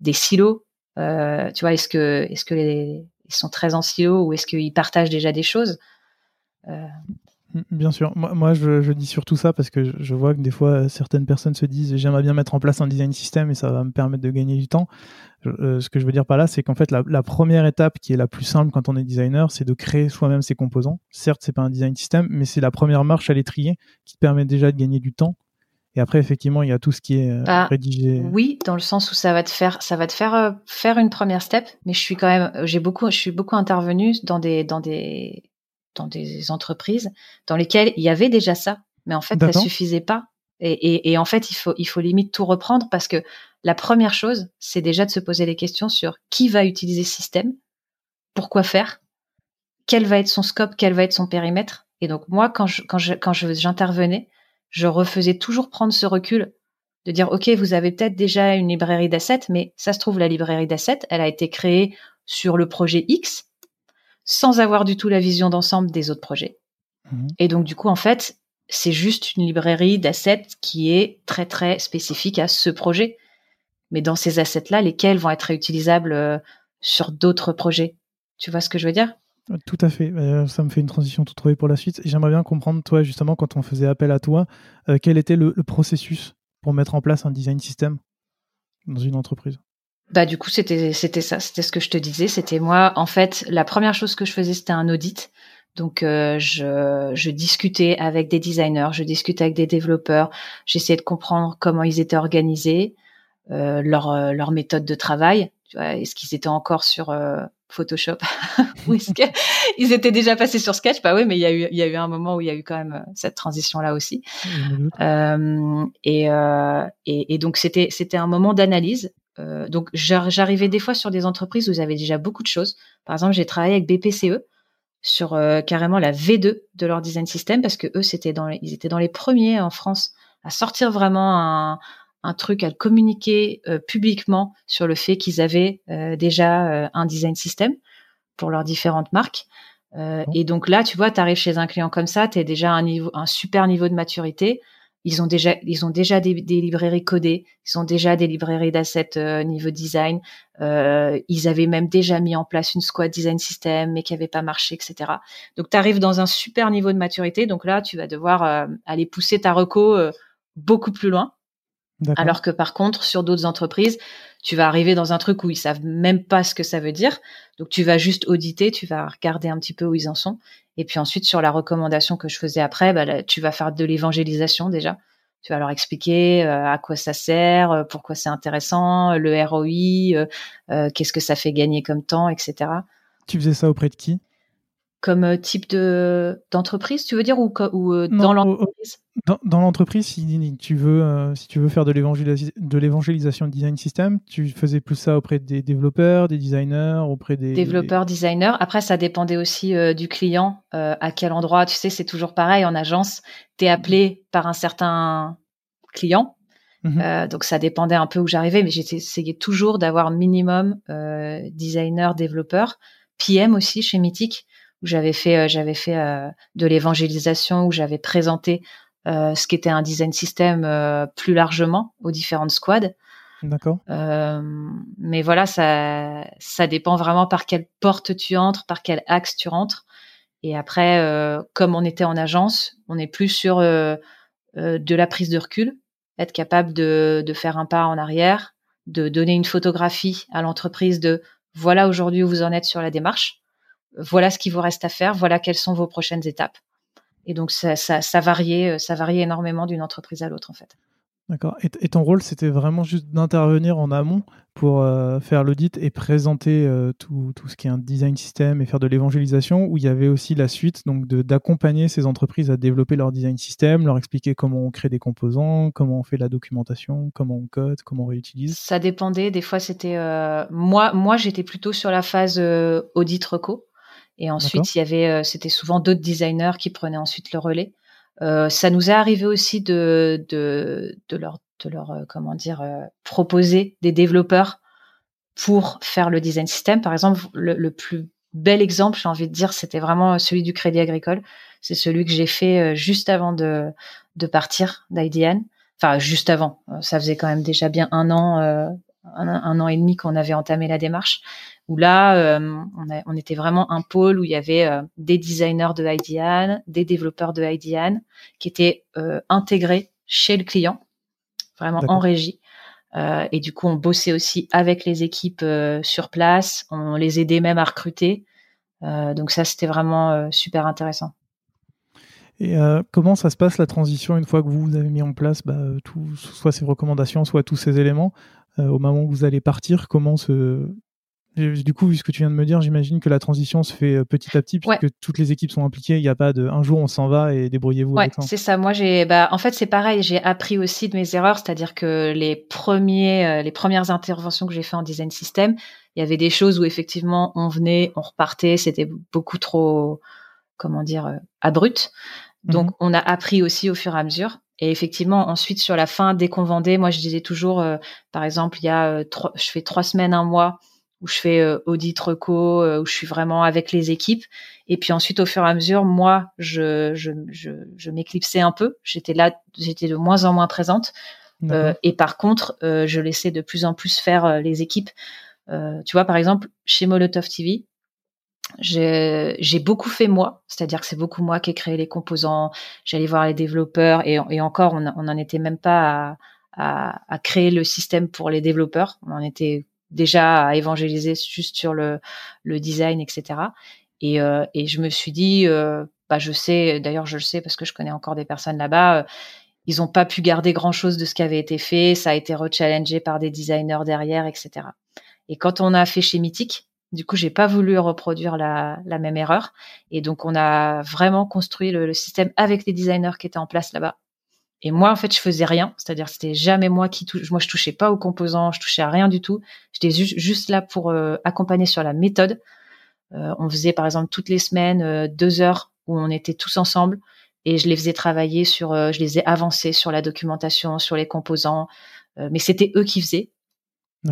des silos. Euh, tu vois, est-ce que est-ce que ils sont très en silo ou est-ce qu'ils partagent déjà des choses? Euh, Bien sûr. Moi, je, dis surtout ça parce que je vois que des fois, certaines personnes se disent j'aimerais bien mettre en place un design system et ça va me permettre de gagner du temps. Euh, ce que je veux dire par là, c'est qu'en fait, la, première étape qui est la plus simple quand on est designer, c'est de créer soi-même ses composants. Certes, c'est pas un design system, mais c'est la première marche à l'étrier qui te permet déjà de gagner du temps Et après, effectivement, il y a tout ce qui est bah, rédigé. Oui, dans le sens où ça va te faire, ça va te faire faire une première step. Mais je suis quand même, j'ai beaucoup, je suis beaucoup intervenue dans des, dans des, dans des entreprises dans lesquelles il y avait déjà ça, mais en fait, ça suffisait pas. Et, et, et, en fait, il faut, il faut limite tout reprendre parce que la première chose, c'est déjà de se poser les questions sur qui va utiliser ce système, pourquoi faire, quel va être son scope, quel va être son périmètre. Et donc moi, quand je, quand je, quand j'intervenais, je refaisais toujours prendre ce recul de dire ok, vous avez peut-être déjà une librairie d'assets, mais ça se trouve la librairie d'assets, elle a été créée sur le projet X sans avoir du tout la vision d'ensemble des autres projets. Mmh. Et donc du coup, en fait, c'est juste une librairie d'assets qui est très très spécifique à ce projet. Mais dans ces assets-là, lesquels vont être réutilisables euh, sur d'autres projets? Tu vois ce que je veux dire? Tout à fait. Euh, ça me fait une transition tout trouvée pour la suite. J'aimerais bien comprendre, toi, justement, quand on faisait appel à toi, euh, quel était le, processus pour mettre en place un design system dans une entreprise? Bah du coup c'était c'était ça c'était ce que je te disais. C'était moi en fait la première chose que je faisais c'était un audit. Donc euh, je, je discutais avec des designers je discutais avec des développeurs. J'essayais de comprendre comment ils étaient organisés leur leur méthode de travail. Est-ce qu'ils étaient encore sur Photoshop? Ou est-ce qu'ils étaient déjà passés sur Sketch? Bah oui, mais il y a eu il y a eu un moment où il y a eu quand même euh, cette transition là aussi. Euh, et, euh, et, et donc c'était c'était un moment d'analyse. Euh, donc j'arrivais des fois sur des entreprises où ils avaient déjà beaucoup de choses. Par exemple, j'ai travaillé avec BPCE sur euh, carrément la V2 de leur design system parce que eux c'était dans ils étaient dans les premiers en France à sortir vraiment un, un truc à communiquer euh, publiquement sur le fait qu'ils avaient déjà un design system pour leurs différentes marques. Et donc là, tu vois, tu arrives chez un client comme ça, tu es déjà un, niveau, un super niveau de maturité. Ils ont déjà, ils ont déjà des, librairies codées, ils ont déjà des librairies d'assets niveau design. ils avaient même déjà mis en place une squad design system, mais qui avait pas marché, etc. Donc tu arrives dans un super niveau de maturité. Donc là, tu vas devoir aller pousser ta reco beaucoup plus loin. Alors que par contre, sur d'autres entreprises, tu vas arriver dans un truc où ils savent même pas ce que ça veut dire. Donc tu vas juste auditer, tu vas regarder un petit peu où ils en sont. Et puis ensuite, sur la recommandation que je faisais après, bah, tu vas faire de l'évangélisation déjà. Tu vas leur expliquer euh, à quoi ça sert, euh, pourquoi c'est intéressant, le ROI, euh, qu'est-ce que ça fait gagner comme temps, etc. Tu faisais ça auprès de qui? Comme euh, type de d'entreprise, tu veux dire, ou, ou euh, dans l'entreprise? dans, l'entreprise, si tu veux, euh, si tu veux faire de l'évangélisation de design system, tu faisais plus ça auprès des développeurs, des designers, auprès des développeurs, designers. Après, ça dépendait aussi du client, à quel endroit. Tu sais, c'est toujours pareil en agence. tu es appelé par un certain client. Mmh donc ça dépendait un peu où j'arrivais, mais j'essayais toujours d'avoir minimum designer, développeur, PM aussi chez Mythic où j'avais fait, euh, j'avais fait euh, de l'évangélisation, où j'avais présenté euh, ce qu'était un design system plus largement aux différentes squads. D'accord. mais voilà, ça, ça dépend vraiment par quelle porte tu entres, par quel axe tu rentres. Et après, comme on était en agence, on est plus sur de la prise de recul, être capable de, de faire un pas en arrière, de donner une photographie à l'entreprise de voilà aujourd'hui où vous en êtes sur la démarche voilà ce qu'il vous reste à faire, voilà quelles sont vos prochaines étapes. Et donc ça, ça, variait, euh, ça variait énormément d'une entreprise à l'autre en fait. D'accord. Et, ton rôle, c'était vraiment juste d'intervenir en amont pour euh, faire l'audit et présenter euh, tout, ce qui est un design system et faire de l'évangélisation, où il y avait aussi la suite, donc d'accompagner ces entreprises à développer leur design system, leur expliquer comment on crée des composants, comment on fait la documentation, comment on code, comment on réutilise? Ça dépendait. Des fois, c'était moi. Moi, j'étais plutôt sur la phase audit reco. Et ensuite, il y avait, euh, c'était souvent d'autres designers qui prenaient ensuite le relais. Euh, ça nous est arrivé aussi de, de, de leur, de leur euh, comment dire, proposer des développeurs pour faire le design system. Par exemple, le, plus bel exemple, j'ai envie de dire, c'était vraiment celui du Crédit Agricole. C'est celui que j'ai fait juste avant de, de partir d'IDN. Enfin, juste avant. Ça faisait quand même déjà bien un an, un, an et demi qu'on avait entamé la démarche, où là, euh, on, était vraiment un pôle où il y avait euh, des designers de IDEAN, des développeurs de IDEAN qui étaient euh, intégrés chez le client, vraiment en régie. et du coup, on bossait aussi avec les équipes sur place, on les aidait même à recruter. donc ça, c'était vraiment super intéressant. Et euh, comment ça se passe la transition une fois que vous avez mis en place bah, tout, soit ces recommandations, soit tous ces éléments? Au moment où vous allez partir Comment se du coup, vu ce que tu viens de me dire, j'imagine que la transition se fait petit à petit puisque toutes les équipes sont impliquées. Il n'y a pas de un jour on s'en va et débrouillez-vous. Ouais, c'est ça. Moi, j'ai, bah, en fait, c'est pareil. J'ai appris aussi de mes erreurs, c'est-à-dire que les premiers, les premières interventions que j'ai fait en design system, il y avait des choses où effectivement on venait, on repartait, c'était beaucoup trop, comment dire, abrupt. Donc, mhm. on a appris aussi au fur et à mesure. Et effectivement, ensuite, sur la fin, dès qu'on vendait, moi, je disais toujours, par exemple, il y a, trois, je fais trois semaines, un mois où je fais euh, audit reco, euh, où je suis vraiment avec les équipes. Et puis ensuite, au fur et à mesure, moi, je, je, je, je m'éclipsais un peu. J'étais là, j'étais de moins en moins présente. Euh, et par contre, euh, je laissais de plus en plus faire euh, les équipes. tu vois, par exemple, chez Molotov TV, j'ai beaucoup fait moi, c'est-à-dire que c'est beaucoup moi qui ai créé les composants. J'allais voir les développeurs et, encore, on n'en était même pas à, à, à, créer le système pour les développeurs. On en était déjà à évangéliser juste sur le, le design, etc. Et, euh, et je me suis dit, euh, bah je sais, d'ailleurs je le sais parce que je connais encore des personnes là-bas, euh, ils n'ont pas pu garder grand-chose de ce qui avait été fait, ça a été rechallengé par des designers derrière, etc. Et quand on a fait chez Mythique, du coup, j'ai pas voulu reproduire la, même erreur. Et donc, on a vraiment construit le, le système avec les designers qui étaient en place là-bas. Et moi, en fait, je faisais rien. C'est-à-dire, c'était jamais moi qui touche. Moi, je touchais pas aux composants, je touchais à rien du tout. J'étais juste là pour euh, accompagner sur la méthode. Euh, on faisait, par exemple, toutes les semaines euh, deux heures où on était tous ensemble et je les faisais travailler sur, je les ai avancés sur la documentation, sur les composants. mais c'était eux qui faisaient.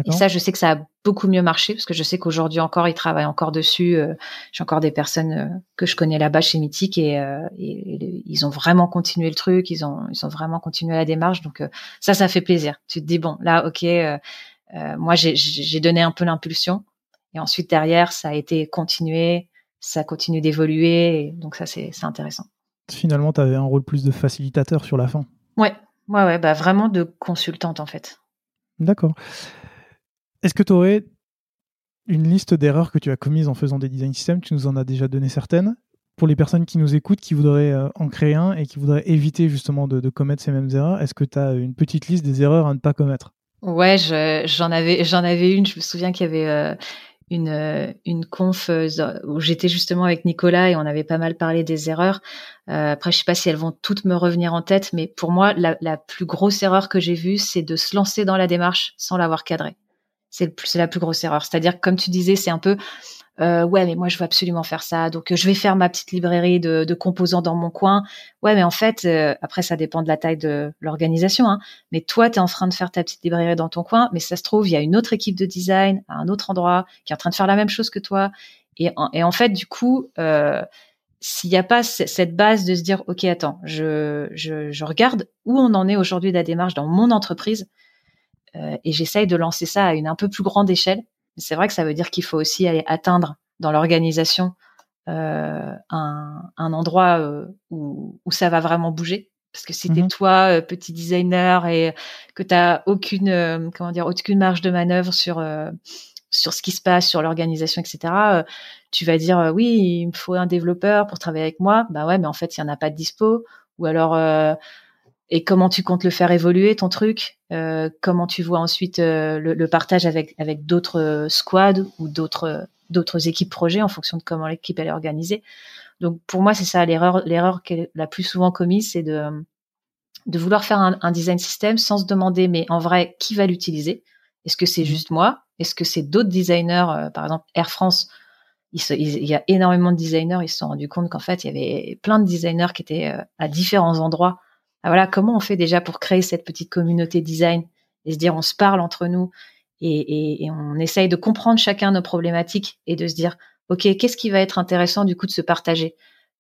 Et ça, je sais que ça a beaucoup mieux marché parce que je sais qu'aujourd'hui encore, ils travaillent encore dessus. Euh, j'ai encore des personnes euh, que je connais là-bas chez Mythique et, euh, et, ils ont vraiment continué le truc. Ils ont, ils ont vraiment continué la démarche. Donc ça, ça fait plaisir. Tu te dis bon, là, ok, moi j'ai donné un peu l'impulsion et ensuite derrière, ça a été continué, ça continue d'évoluer. Donc ça, c'est intéressant. Finalement, tu avais un rôle plus de facilitateur sur la fin. Ouais, ouais, ouais, bah vraiment de consultante en fait. D'accord. Est-ce que tu aurais une liste d'erreurs que tu as commises en faisant des design systems? Tu nous en as déjà donné certaines. Pour les personnes qui nous écoutent, qui voudraient euh, en créer un et qui voudraient éviter justement de, commettre ces mêmes erreurs, est-ce que tu as une petite liste des erreurs à ne pas commettre? Ouais, j'en avais, une. Je me souviens qu'il y avait euh, une, euh, une conf où j'étais justement avec Nicolas et on avait pas mal parlé des erreurs. après, je sais pas si elles vont toutes me revenir en tête, mais pour moi, la, la plus grosse erreur que j'ai vue, c'est de se lancer dans la démarche sans l'avoir cadré. C'est la plus grosse erreur. C'est-à-dire, comme tu disais, c'est un peu euh, ouais, mais moi je veux absolument faire ça, donc je vais faire ma petite librairie de, composants dans mon coin. Ouais, mais en fait, euh, après ça dépend de la taille de l'organisation. Hein. Mais toi, tu es en train de faire ta petite librairie dans ton coin, mais ça se trouve, il y a une autre équipe de design à un autre endroit qui est en train de faire la même chose que toi. Et en, fait, du coup, euh, s'il n'y a pas cette base de se dire, ok, attends, je, je, regarde où on en est aujourd'hui de la démarche dans mon entreprise et j'essaye de lancer ça à une un peu plus grande échelle. C'est vrai que ça veut dire qu'il faut aussi aller atteindre dans l'organisation euh, un, un, endroit euh, où, où, ça va vraiment bouger. Parce que si t'es mhm. toi, petit designer, et que t'as aucune, comment dire, aucune marge de manœuvre sur sur ce qui se passe, sur l'organisation, etc. tu vas dire oui, il me faut un développeur pour travailler avec moi. Bah ouais, mais en fait, il y en a pas de dispo. Ou alors et comment tu comptes le faire évoluer ton truc? Euh, Comment tu vois ensuite euh, le, partage avec avec d'autres euh, squads ou d'autres d'autres équipes projets en fonction de comment l'équipe elle est organisée? Donc pour moi c'est ça l'erreur l'erreur qui est la plus souvent commise c'est de de vouloir faire un, un, design system sans se demander mais en vrai qui va l'utiliser? Est-ce que c'est mmh. juste moi? Est-ce que c'est d'autres designers Par exemple Air France il, y a énormément de designers, ils se sont rendus compte qu'en fait, il y avait plein de designers qui étaient à différents endroits voilà, comment on fait déjà pour créer cette petite communauté design et se dire on se parle entre nous et, on essaye de comprendre chacun nos problématiques et de se dire ok qu'est-ce qui va être intéressant du coup de se partager?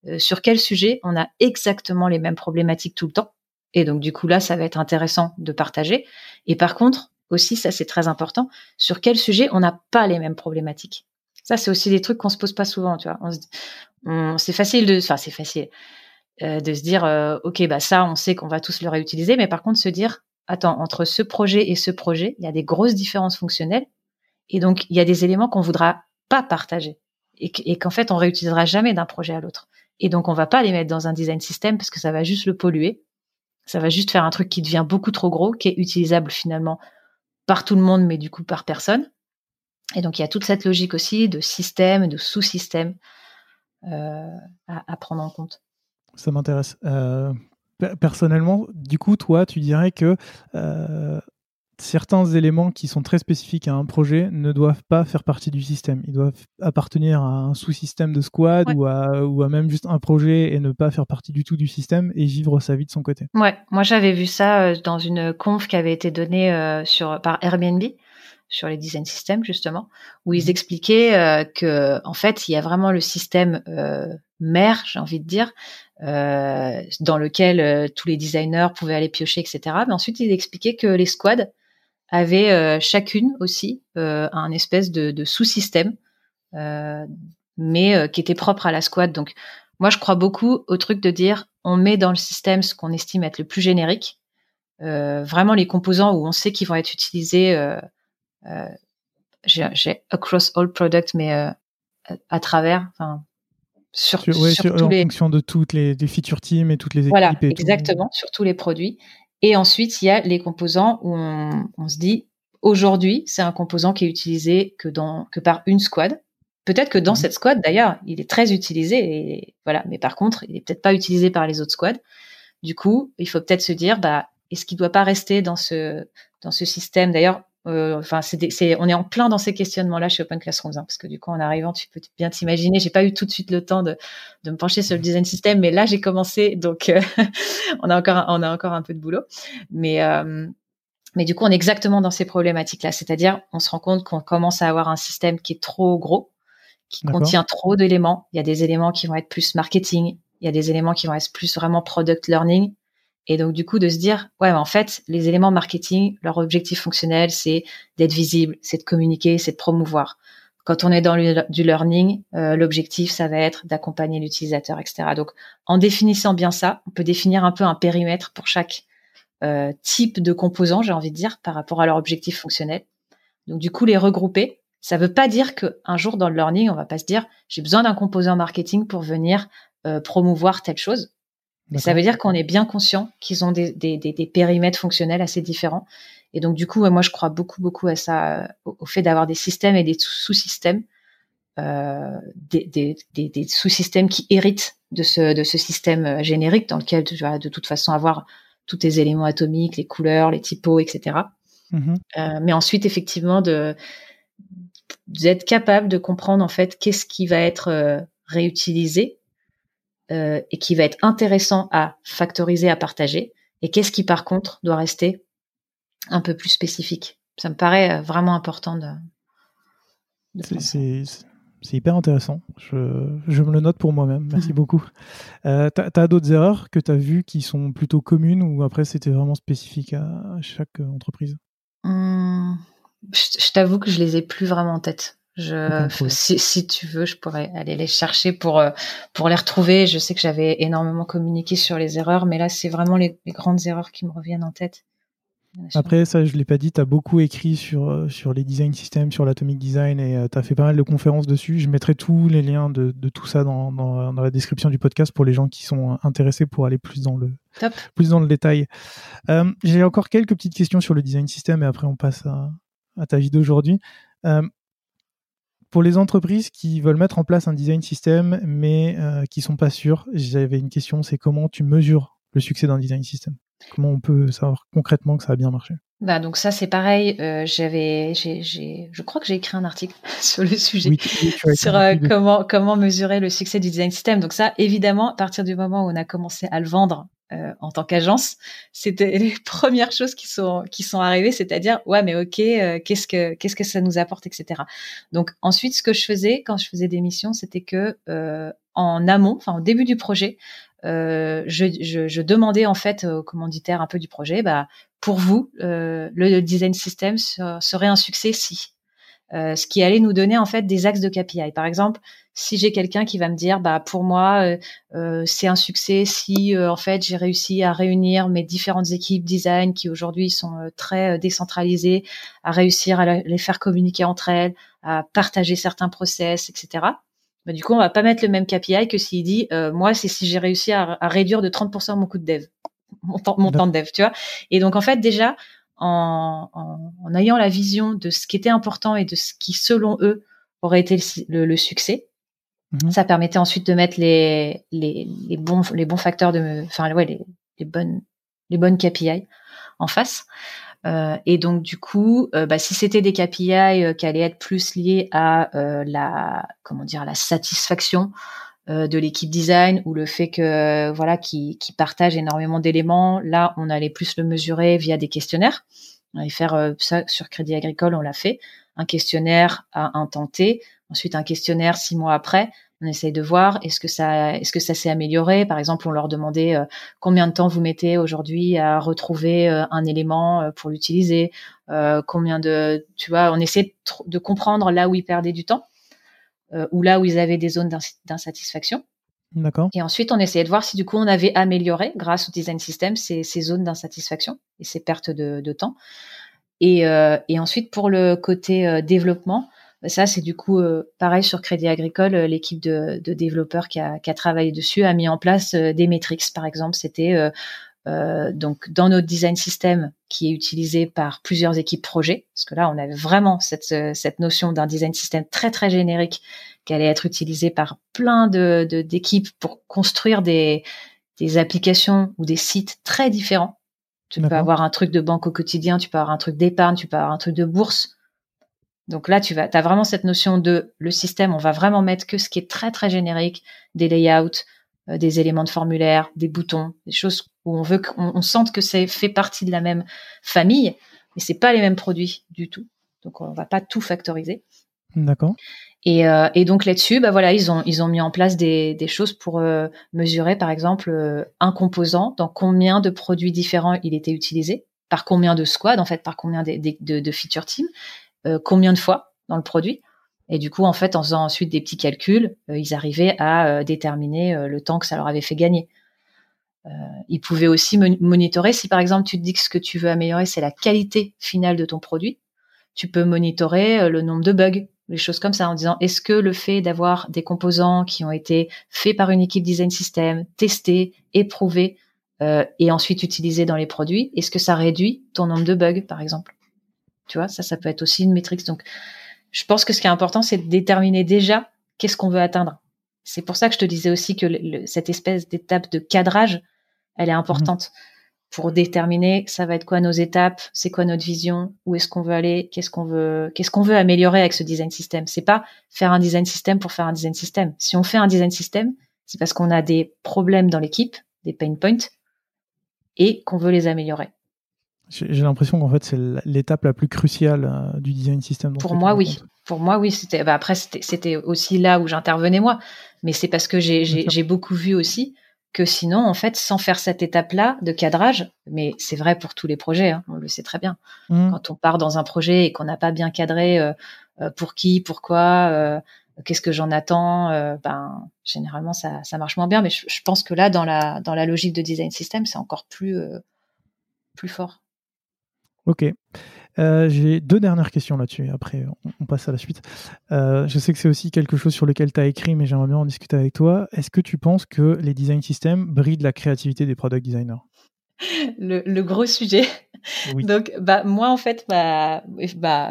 Euh, sur quel sujet on a exactement les mêmes problématiques tout le temps? Et donc du coup là ça va être intéressant de partager. Et par contre aussi ça c'est très important sur quel sujet on n'a pas les mêmes problématiques? Ça c'est aussi des trucs qu'on se pose pas souvent tu vois. C'est facile de enfin c'est facile euh, de se dire euh, ok bah ça on sait qu'on va tous le réutiliser mais par contre se dire attends entre ce projet et ce projet il y a des grosses différences fonctionnelles et donc il y a des éléments qu'on voudra pas partager et qu'en fait on réutilisera jamais d'un projet à l'autre Et donc, on va pas les mettre dans un design system parce que ça va juste le polluer. Ça va juste faire un truc qui devient beaucoup trop gros, qui est utilisable finalement par tout le monde, mais du coup par personne. Et donc, il y a toute cette logique aussi de système, de sous-système euh, à, prendre en compte. Ça m'intéresse. Euh, personnellement, du coup, toi, tu dirais que euh, certains éléments qui sont très spécifiques à un projet ne doivent pas faire partie du système. Ils doivent appartenir à un sous-système de squad ou, à, ou à même juste un projet et ne pas faire partie du tout du système et vivre sa vie de son côté. Ouais, moi j'avais vu ça dans une conf qui avait été donnée sur, par Airbnb sur les design systems justement, où ils mhm. expliquaient euh, que en fait il y a vraiment le système euh, mère, j'ai envie de dire, euh, dans lequel euh, tous les designers pouvaient aller piocher, etc. Mais ensuite ils expliquaient que les squads avaient euh, chacune aussi un espèce de, de sous-système, mais qui était propre à la squad. Donc moi je crois beaucoup au truc de dire on met dans le système ce qu'on estime être le plus générique. vraiment les composants où on sait qu'ils vont être utilisés euh, j'ai across all products, mais euh, à travers, enfin, sur, sur, en fonction de toutes les, feature teams et toutes les équipes. Voilà, exactement, sur tous les produits. Et ensuite, il y a les composants où on, se dit, aujourd'hui, c'est un composant qui est utilisé que, dans, que par une squad. Peut-être que dans mhm. cette squad, d'ailleurs, il est très utilisé, et voilà. Mais par contre, il est peut-être pas utilisé par les autres squads. Du coup, il faut peut-être se dire, bah, est-ce qu'il doit pas rester dans ce dans ce système? D'ailleurs, enfin, c'est, on est en plein dans ces questionnements-là chez Open Classrooms, hein, parce que du coup, en arrivant, tu peux bien t'imaginer. J'ai pas eu tout de suite le temps de, de me pencher sur le design system, mais là, j'ai commencé, donc euh, on a encore, on a encore un peu de boulot. Mais euh, mais du coup, on est exactement dans ces problématiques-là, c'est-à-dire, on se rend compte qu'on commence à avoir un système qui est trop gros, qui contient trop d'éléments. Il y a des éléments qui vont être plus marketing, il y a des éléments qui vont être plus vraiment product learning, et donc, du coup, de se dire, ouais, en fait, les éléments marketing, leur objectif fonctionnel, c'est d'être visible, c'est de communiquer, c'est de promouvoir. Quand on est dans le, du learning, euh, l'objectif, ça va être d'accompagner l'utilisateur, etc. Donc, en définissant bien ça, on peut définir un peu un périmètre pour chaque euh, type de composant, j'ai envie de dire, par rapport à leur objectif fonctionnel. Donc, du coup, les regrouper, ça ne veut pas dire qu'un jour dans le learning, on va pas se dire, j'ai besoin d'un composant marketing pour venir euh, promouvoir telle chose ça veut dire qu'on est bien conscient qu'ils ont des, des, des, périmètres fonctionnels assez différents. Et donc, du coup, moi, je crois beaucoup, beaucoup à ça, au, fait d'avoir des systèmes et des sous-systèmes, euh, des, des, sous-systèmes qui héritent de ce, de ce système euh, générique dans lequel tu vas de toute façon avoir tous tes éléments atomiques, les couleurs, les typos, etc. Mm-hmm. Euh, mais ensuite, effectivement, de d'être capable de comprendre en fait qu'est-ce qui va être euh, réutilisé euh, et qui va être intéressant à factoriser, à partager, et qu'est-ce qui par contre doit rester un peu plus spécifique? Ça me paraît euh, vraiment important de. c'est hyper intéressant. Je, je, me le note pour moi-même. Merci beaucoup. Euh, tu as, d'autres erreurs que tu as vues qui sont plutôt communes ou après c'était vraiment spécifique à, chaque entreprise? Hum, Je, t'avoue que je les ai plus vraiment en tête. Je, si, si, tu veux, je pourrais aller les chercher pour euh, pour les retrouver. Je sais que j'avais énormément communiqué sur les erreurs, mais là, c'est vraiment les, grandes erreurs qui me reviennent en tête. Après, ça, je l'ai pas dit, tu as beaucoup écrit sur, euh, sur les design systems, sur l'atomic design, et euh, tu as fait pas mal de conférences dessus. Je mettrai tous les liens de, de tout ça dans, dans, dans, la description du podcast pour les gens qui sont intéressés pour aller plus dans le, Plus dans le détail. Euh, J'ai encore quelques petites questions sur le design system, et après, on passe à, à ta vie d'aujourd'hui. Euh, pour les entreprises qui veulent mettre en place un design system mais euh, qui sont pas sûres, j'avais une question, c'est comment tu mesures le succès d'un design system? Comment on peut savoir concrètement que ça a bien marché? Bah donc ça c'est pareil. Euh, j'avais, je crois que j'ai écrit un article sur le sujet sur euh, comment comment mesurer le succès du design system. Donc ça évidemment à partir du moment où on a commencé à le vendre euh, en tant qu'agence, c'était les premières choses qui sont qui sont arrivées, c'est-à-dire ouais mais ok euh, qu'est-ce que qu'est-ce que ça nous apporte etc. Donc ensuite ce que je faisais quand je faisais des missions, c'était que euh, en amont, enfin au début du projet, je, je, demandais en fait aux commanditaires un peu du projet, bah pour vous le design system serait un succès si euh, ce qui allait nous donner en fait des axes de KPI. Par exemple, si j'ai quelqu'un qui va me dire, bah pour moi euh, euh c'est un succès si en fait j'ai réussi à réunir mes différentes équipes design qui aujourd'hui sont très décentralisées, à réussir à les faire communiquer entre elles, à partager certains process, etc. bah, du coup, on va pas mettre le même KPI que s'il dit, euh, moi, c'est si j'ai réussi à, réduire de 30% mon coût de dev, mon temps, mon temps de dev, tu vois. Et donc, en fait, déjà, en, en, ayant la vision de ce qui était important et de ce qui, selon eux, aurait été le, succès, mhm. ça permettait ensuite de mettre les, les, les, bons, les bons facteurs de, enfin, ouais, les, les bonnes, les bonnes KPI en face. Euh, et donc du coup, euh, bah, si c'était des KPI euh, qui allaient être plus liés à la comment dire la satisfaction de l'équipe design ou le fait que voilà qui, qui partagent énormément d'éléments, là on allait plus le mesurer via des questionnaires. On allait faire ça sur Crédit Agricole, on l'a fait, un questionnaire à T, ensuite un questionnaire six mois après on essaye de voir est-ce que ça est-ce que ça s'est amélioré. Par exemple on leur demandait euh, combien de temps vous mettez aujourd'hui à retrouver euh, un élément euh, pour l'utiliser. Combien de tu vois on essaie de, comprendre là où ils perdaient du temps ou là où ils avaient des zones d'insatisfaction D'accord. Et ensuite, on essayait de voir si du coup on avait amélioré, grâce au design system, ces, ces zones d'insatisfaction et ces pertes de, de temps. Et, et, ensuite, pour le côté développement, ça, c'est du coup euh, pareil sur Crédit Agricole. Euh, l'équipe de, développeurs qui a, travaillé dessus a mis en place euh, des métriques. Par exemple, c'était donc dans notre design system qui est utilisé par plusieurs équipes projet, parce que là, on avait vraiment cette, cette notion d'un design system très très générique qui allait être utilisé par plein de d'équipes pour construire des, des applications ou des sites très différents. Tu peux avoir un truc de banque au quotidien, tu peux avoir un truc d'épargne, tu peux avoir un truc de bourse. Donc là, tu vas, as vraiment cette notion de le système, on va vraiment mettre que ce qui est très très générique, des layouts, euh, des éléments de formulaire, des boutons, des choses où on veut qu'on sente que c'est fait partie de la même famille, mais c'est pas les mêmes produits du tout. Donc on va pas tout factoriser. D'accord. Et, euh, et, donc là-dessus, bah voilà, ils ont ils ont mis en place des, des choses pour euh, mesurer, par exemple, un composant dans combien de produits différents il était utilisé, par combien de squads, en fait, par combien de, de, de feature teams, euh, combien de fois dans le produit. Et du coup, en fait, en faisant ensuite des petits calculs, euh, ils arrivaient à euh, déterminer le temps que ça leur avait fait gagner. Ils pouvaient aussi monitorer si, par exemple, tu te dis que ce que tu veux améliorer, c'est la qualité finale de ton produit. Tu peux monitorer le nombre de bugs, les choses comme ça, en disant est-ce que le fait d'avoir des composants qui ont été faits par une équipe design system, testés, éprouvés, et ensuite utilisés dans les produits, est-ce que ça réduit ton nombre de bugs, par exemple? Tu vois, ça, ça peut être aussi une métrique. Donc, je pense que ce qui est important, c'est de déterminer déjà qu'est-ce qu'on veut atteindre. C'est pour ça que je te disais aussi que cette espèce d'étape de cadrage, elle est importante pour déterminer ça va être quoi nos étapes, c'est quoi notre vision, où est-ce qu'on veut aller, qu'est-ce qu'on veut, qu'est-ce qu'on veut améliorer avec ce design system. C'est pas faire un design system pour faire un design system. Si on fait un design system, c'est parce qu'on a des problèmes dans l'équipe, des pain points, et qu'on veut les améliorer. J'ai l'impression qu'en fait, c'est l'étape la plus cruciale euh, du design system. Pour moi, oui. Pour moi, oui. C'était, bah, après, c'était aussi là où j'intervenais moi. Mais c'est parce que j'ai beaucoup vu aussi que sinon, en fait, sans faire cette étape-là de cadrage, mais c'est vrai pour tous les projets, hein, on le sait très bien. Mmh. Quand on part dans un projet et qu'on n'a pas bien cadré euh, euh, pour qui, pourquoi, qu'est-ce que j'en attends, ben généralement ça, ça marche moins bien. Mais je, je, pense que là, dans la dans la logique de design system, c'est encore plus plus fort. Ok. Euh, j'ai deux dernières questions là-dessus, après on, passe à la suite. Euh, je sais que c'est aussi quelque chose sur lequel tu as écrit, mais j'aimerais bien en discuter avec toi. Est-ce que tu penses que les design systems brident la créativité des product designers? Le, gros sujet. Donc, bah, moi, en fait, ma,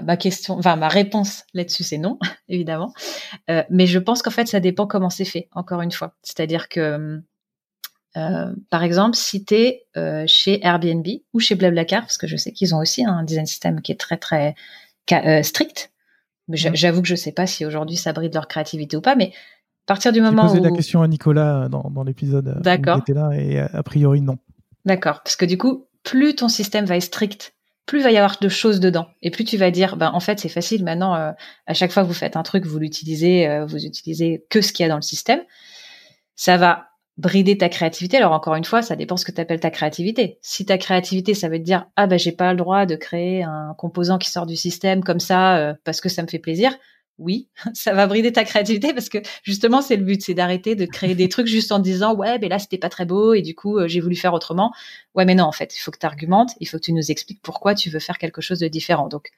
ma question, enfin, ma réponse là-dessus, c'est non, évidemment. Euh, mais je pense qu'en fait, ça dépend comment c'est fait, encore une fois. C'est-à-dire que hum, euh, par exemple, si tu es euh, chez Airbnb ou chez Blablacar, parce que je sais qu'ils ont aussi un design system qui est très très euh, strict. J'avoue que je sais pas si aujourd'hui ça bride leur créativité ou pas, mais à partir du moment posé où... la question à Nicolas dans, dans l'épisode où était là et a priori non. D'accord, parce que du coup, plus ton système va être strict, plus il va y avoir de choses dedans, et plus tu vas dire, ben en fait c'est facile maintenant. à chaque fois que vous faites un truc, vous l'utilisez, vous utilisez que ce qu'il y a dans le système. Ça va brider ta créativité. Alors encore une fois, ça dépend ce que tu appelles ta créativité. Si ta créativité, ça veut te dire ah ben j'ai pas le droit de créer un composant qui sort du système comme ça euh, parce que ça me fait plaisir. Oui, ça va brider ta créativité parce que justement c'est le but, c'est d'arrêter de créer des trucs juste en disant ouais mais là c'était pas très beau et du coup euh, j'ai voulu faire autrement. Ouais mais non en fait il faut que tu argumentes, il faut que tu nous expliques pourquoi tu veux faire quelque chose de différent. Donc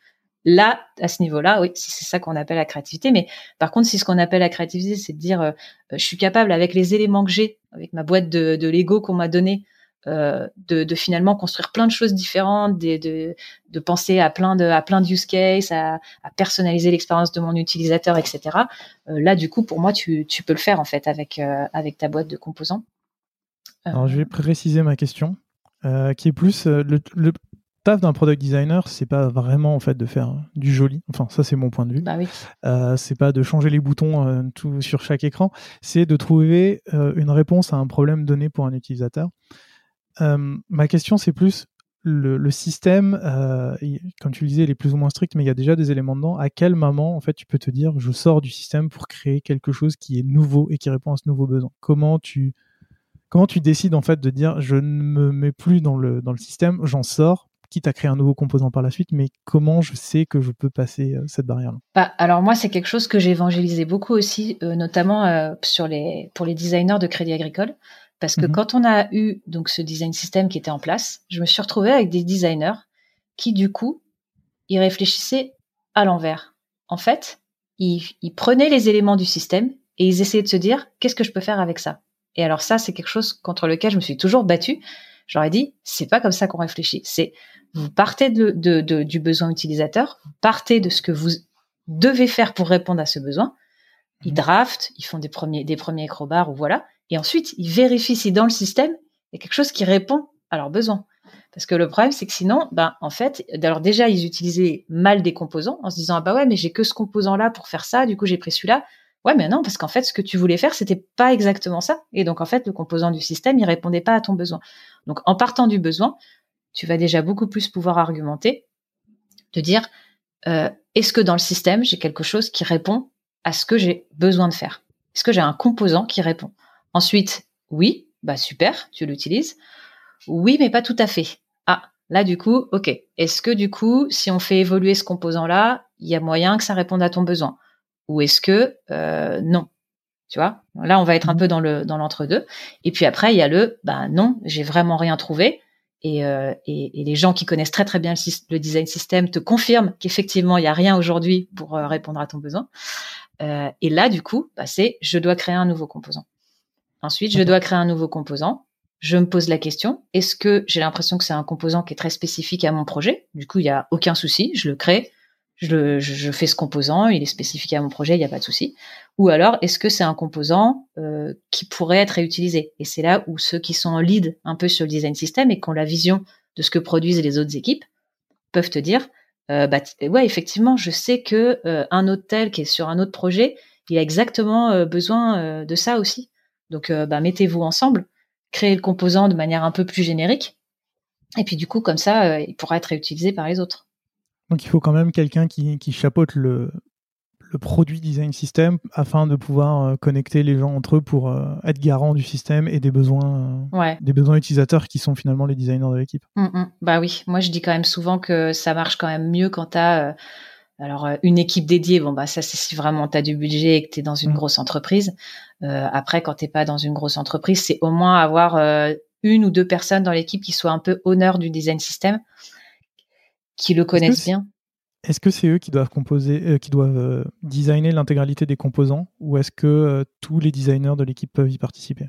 là, à ce niveau-là, oui, c'est ça qu'on appelle la créativité. Mais par contre, si ce qu'on appelle la créativité, c'est de dire, euh, je suis capable avec les éléments que j'ai, avec ma boîte de, Lego qu'on m'a donné, euh, de, finalement construire plein de choses différentes, de, penser à plein de use cases, à, personnaliser l'expérience de mon utilisateur, etc. Euh, là, du coup, pour moi, tu, peux le faire en fait avec ta boîte de composants. Je vais préciser ma question, qui est plus le taf d'un product designer, c'est pas vraiment en fait de faire du joli. Enfin, ça c'est mon point de vue. Bah oui. c'est pas de changer les boutons tout sur chaque écran. C'est de trouver une réponse à un problème donné pour un utilisateur. Euh, ma question, c'est plus le, système, euh, comme tu le disais, il est plus ou moins strict, mais il y a déjà des éléments dedans. À quel moment, en fait, tu peux te dire, je sors du système pour créer quelque chose qui est nouveau et qui répond à ce nouveau besoin? Comment tu, comment tu décides, en fait, de dire, je ne me mets plus dans le, dans le système, j'en sors, quitte à créer un nouveau composant par la suite, mais comment je sais que je peux passer euh, cette barrière-là? Bah, Alors moi, c'est quelque chose que j'ai évangélisé beaucoup aussi, notamment sur les, pour les designers de Crédit Agricole. Parce que mmh quand on a eu donc ce design system qui était en place, je me suis retrouvée avec des designers qui du coup, ils réfléchissaient à l'envers. En fait, ils, ils, prenaient les éléments du système et ils essayaient de se dire qu'est-ce que je peux faire avec ça? Et alors ça, c'est quelque chose contre lequel je me suis toujours battue. J'aurais dit c'est pas comme ça qu'on réfléchit. C'est vous partez de, de, de, du besoin utilisateur, vous partez de ce que vous devez faire pour répondre à ce besoin. Ils mmh draftent, ils font des premiers des premiers ou voilà, et ensuite, ils vérifient si dans le système, il y a quelque chose qui répond à leurs besoins. Parce que le problème, c'est que sinon, ben, en fait, alors déjà, ils utilisaient mal des composants en se disant, ah bah ouais, mais j'ai que ce composant-là pour faire ça, du coup, j'ai pris celui-là. Ouais, mais non, parce qu'en fait, ce que tu voulais faire, c'était pas exactement ça. Et donc, en fait, le composant du système, il répondait pas à ton besoin. Donc, en partant du besoin, tu vas déjà beaucoup plus pouvoir argumenter, de dire, euh, est-ce que dans le système, j'ai quelque chose qui répond à ce que j'ai besoin de faire? Est-ce que j'ai un composant qui répond? Ensuite, oui, bah super, tu l'utilises. Oui, mais pas tout à fait. Ah, là du coup, ok. Est-ce que du coup, si on fait évoluer ce composant-là, il y a moyen que ça réponde à ton besoin? Ou est-ce que euh, non? Tu vois? Là, on va être un mmh. peu dans le dans l'entre-deux. Et puis après, il y a le bah non, j'ai vraiment rien trouvé. Et, euh, et, et, les gens qui connaissent très très bien le, design system te confirment qu'effectivement il y a rien aujourd'hui pour euh, répondre à ton besoin. Euh, et là, du coup, bah, c'est je dois créer un nouveau composant. Ensuite, je dois créer un nouveau composant. Je me pose la question, est-ce que j'ai l'impression que c'est un composant qui est très spécifique à mon projet? Du coup, il n'y a aucun souci, je le crée, je, je, fais ce composant, il est spécifique à mon projet, il n'y a pas de souci. Ou alors, est-ce que c'est un composant euh, qui pourrait être réutilisé? Et c'est là où ceux qui sont en lead un peu sur le design system et qui ont la vision de ce que produisent les autres équipes peuvent te dire, euh, bah, ouais, effectivement, je sais que euh, un autre qui est sur un autre projet, il a exactement euh, besoin de ça aussi. Donc, euh, bah, mettez-vous ensemble, créez le composant de manière un peu plus générique, et puis du coup, comme ça, euh, il pourra être réutilisé par les autres. Donc, il faut quand même quelqu'un qui, qui chapeaute le, le produit design system afin de pouvoir euh, connecter les gens entre eux pour être garant du système et des besoins, des besoins utilisateurs qui sont finalement les designers de l'équipe. Mm, mm. Bah oui, moi je dis quand même souvent que ça marche quand même mieux quand tu as alors euh, une équipe dédiée, bon bah ça c'est si vraiment tu as du budget et que tu es dans une mmh. grosse entreprise. Euh, après quand t'es pas dans une grosse entreprise, c'est au moins avoir euh, une ou deux personnes dans l'équipe qui soient un peu honneur du design system, qui le connaissent bien. Est-ce que c'est eux qui doivent composer, qui doivent designer l'intégralité des composants, ou est-ce que tous les designers de l'équipe peuvent y participer?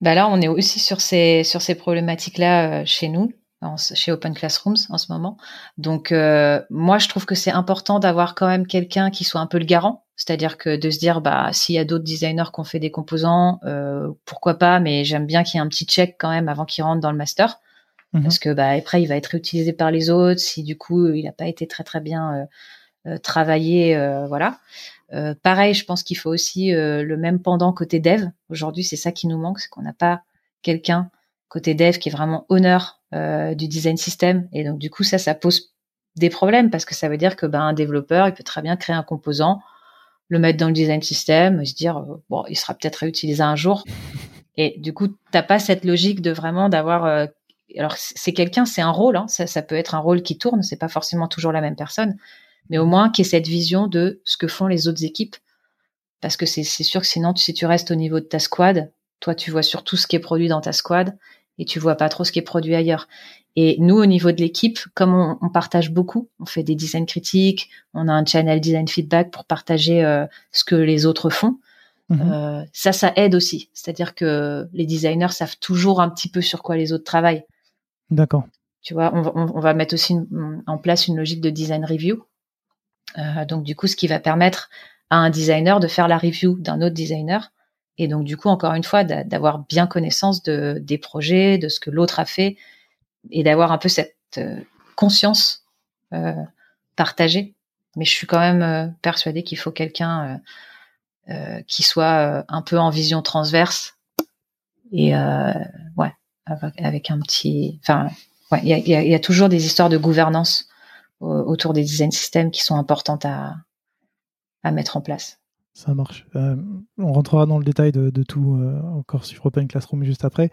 Bah là, on est aussi sur ces sur ces problématiques là chez nous chez Open Classrooms en ce moment. Donc euh, moi je trouve que c'est important d'avoir quand même quelqu'un qui soit un peu le garant, c'est-à-dire que de se dire bah s'il y a d'autres designers qui ont fait des composants, euh, pourquoi pas, mais j'aime bien qu'il y ait un petit check quand même avant qu'il rentre dans le master, mhm. parce que bah après il va être réutilisé par les autres si du coup il n'a pas été très très bien euh, travaillé, voilà. pareil, je pense qu'il faut aussi le même pendant côté dev. Aujourd'hui, c'est ça qui nous manque, c'est qu'on n'a pas quelqu'un côté dev qui est vraiment honneur euh, du design system. Et donc du coup ça, ça pose des problèmes parce que ça veut dire que ben un développeur, il peut très bien créer un composant, le mettre dans le design system, et se dire euh, bon, il sera peut-être réutilisé un jour. Et du coup, t'as pas cette logique de vraiment d'avoir. Alors c'est quelqu'un, c'est un rôle. Hein, ça, ça peut être un rôle qui tourne. C'est pas forcément toujours la même personne, mais au moins qu'il y ait cette vision de ce que font les autres équipes. Parce que c'est sûr que sinon, si tu restes au niveau de ta squad, toi, tu vois surtout ce qui est produit dans ta squad et tu vois pas trop ce qui est produit ailleurs. Et nous, au niveau de l'équipe, comme on, on, partage beaucoup, on fait des design critiques, on a un channel design feedback pour partager euh, ce que les autres font. Mhm. Euh, ça, ça aide aussi. C'est-à-dire que les designers savent toujours un petit peu sur quoi les autres travaillent. D'accord. Tu vois, on, va mettre aussi en place une logique de design review. Euh, donc du coup, ce qui va permettre à un designer de faire la review d'un autre designer. Et donc du coup, encore une fois, d'avoir bien connaissance de, des projets, de ce que l'autre a fait, et d'avoir un peu cette euh, conscience euh, partagée. Mais je suis quand même persuadée qu'il faut quelqu'un qui soit un peu en vision transverse et ouais, avec, un petit, enfin, ouais, il y a, y a, toujours des histoires de gouvernance autour des design systems qui sont importantes à, à mettre en place. Ça marche. Euh, on rentrera dans le détail de, de tout euh, encore sur Open Classroom juste après.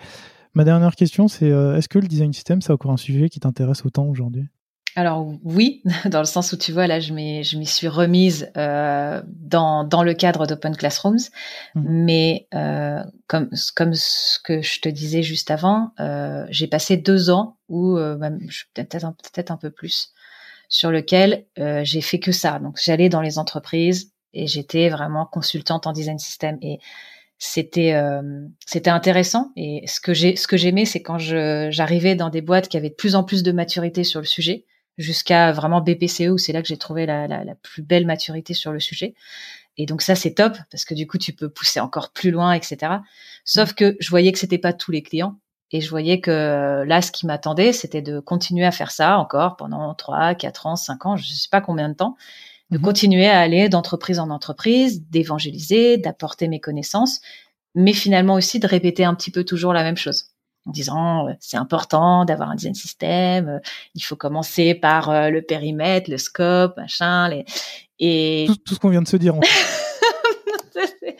Ma dernière question, c'est euh, est-ce que le design system, c'est encore un sujet qui t'intéresse autant aujourd'hui? Alors oui, dans le sens où tu vois là, je m'y je m'y suis remise euh, dans dans le cadre d'Open Classrooms, mmh. mais euh, comme comme ce que je te disais juste avant, euh, j'ai passé deux ans ou peut-être un, peut-être un peu plus sur lequel euh, j'ai fait que ça. Donc j'allais dans les entreprises et j'étais vraiment consultante en design system et c'était euh, c'était intéressant et ce que j'ai ce que j'aimais c'est quand je j'arrivais dans des boîtes qui avaient de plus en plus de maturité sur le sujet jusqu'à vraiment BPCE où c'est là que j'ai trouvé la, la, la, plus belle maturité sur le sujet. Et donc ça c'est top parce que du coup tu peux pousser encore plus loin etc sauf que je voyais que c'était pas tous les clients et je voyais que là, ce qui m'attendait, c'était de continuer à faire ça encore pendant 3, 4 ans, 5 ans, je ne sais pas combien de temps, de mmh continuer à aller d'entreprise en entreprise, d'évangéliser, d'apporter mes connaissances, mais finalement aussi de répéter un petit peu toujours la même chose en disant euh, c'est important d'avoir un design système, euh, il faut commencer par euh, le périmètre, le scope, machin, les... et tout, tout ce qu'on vient de se dire. En fait.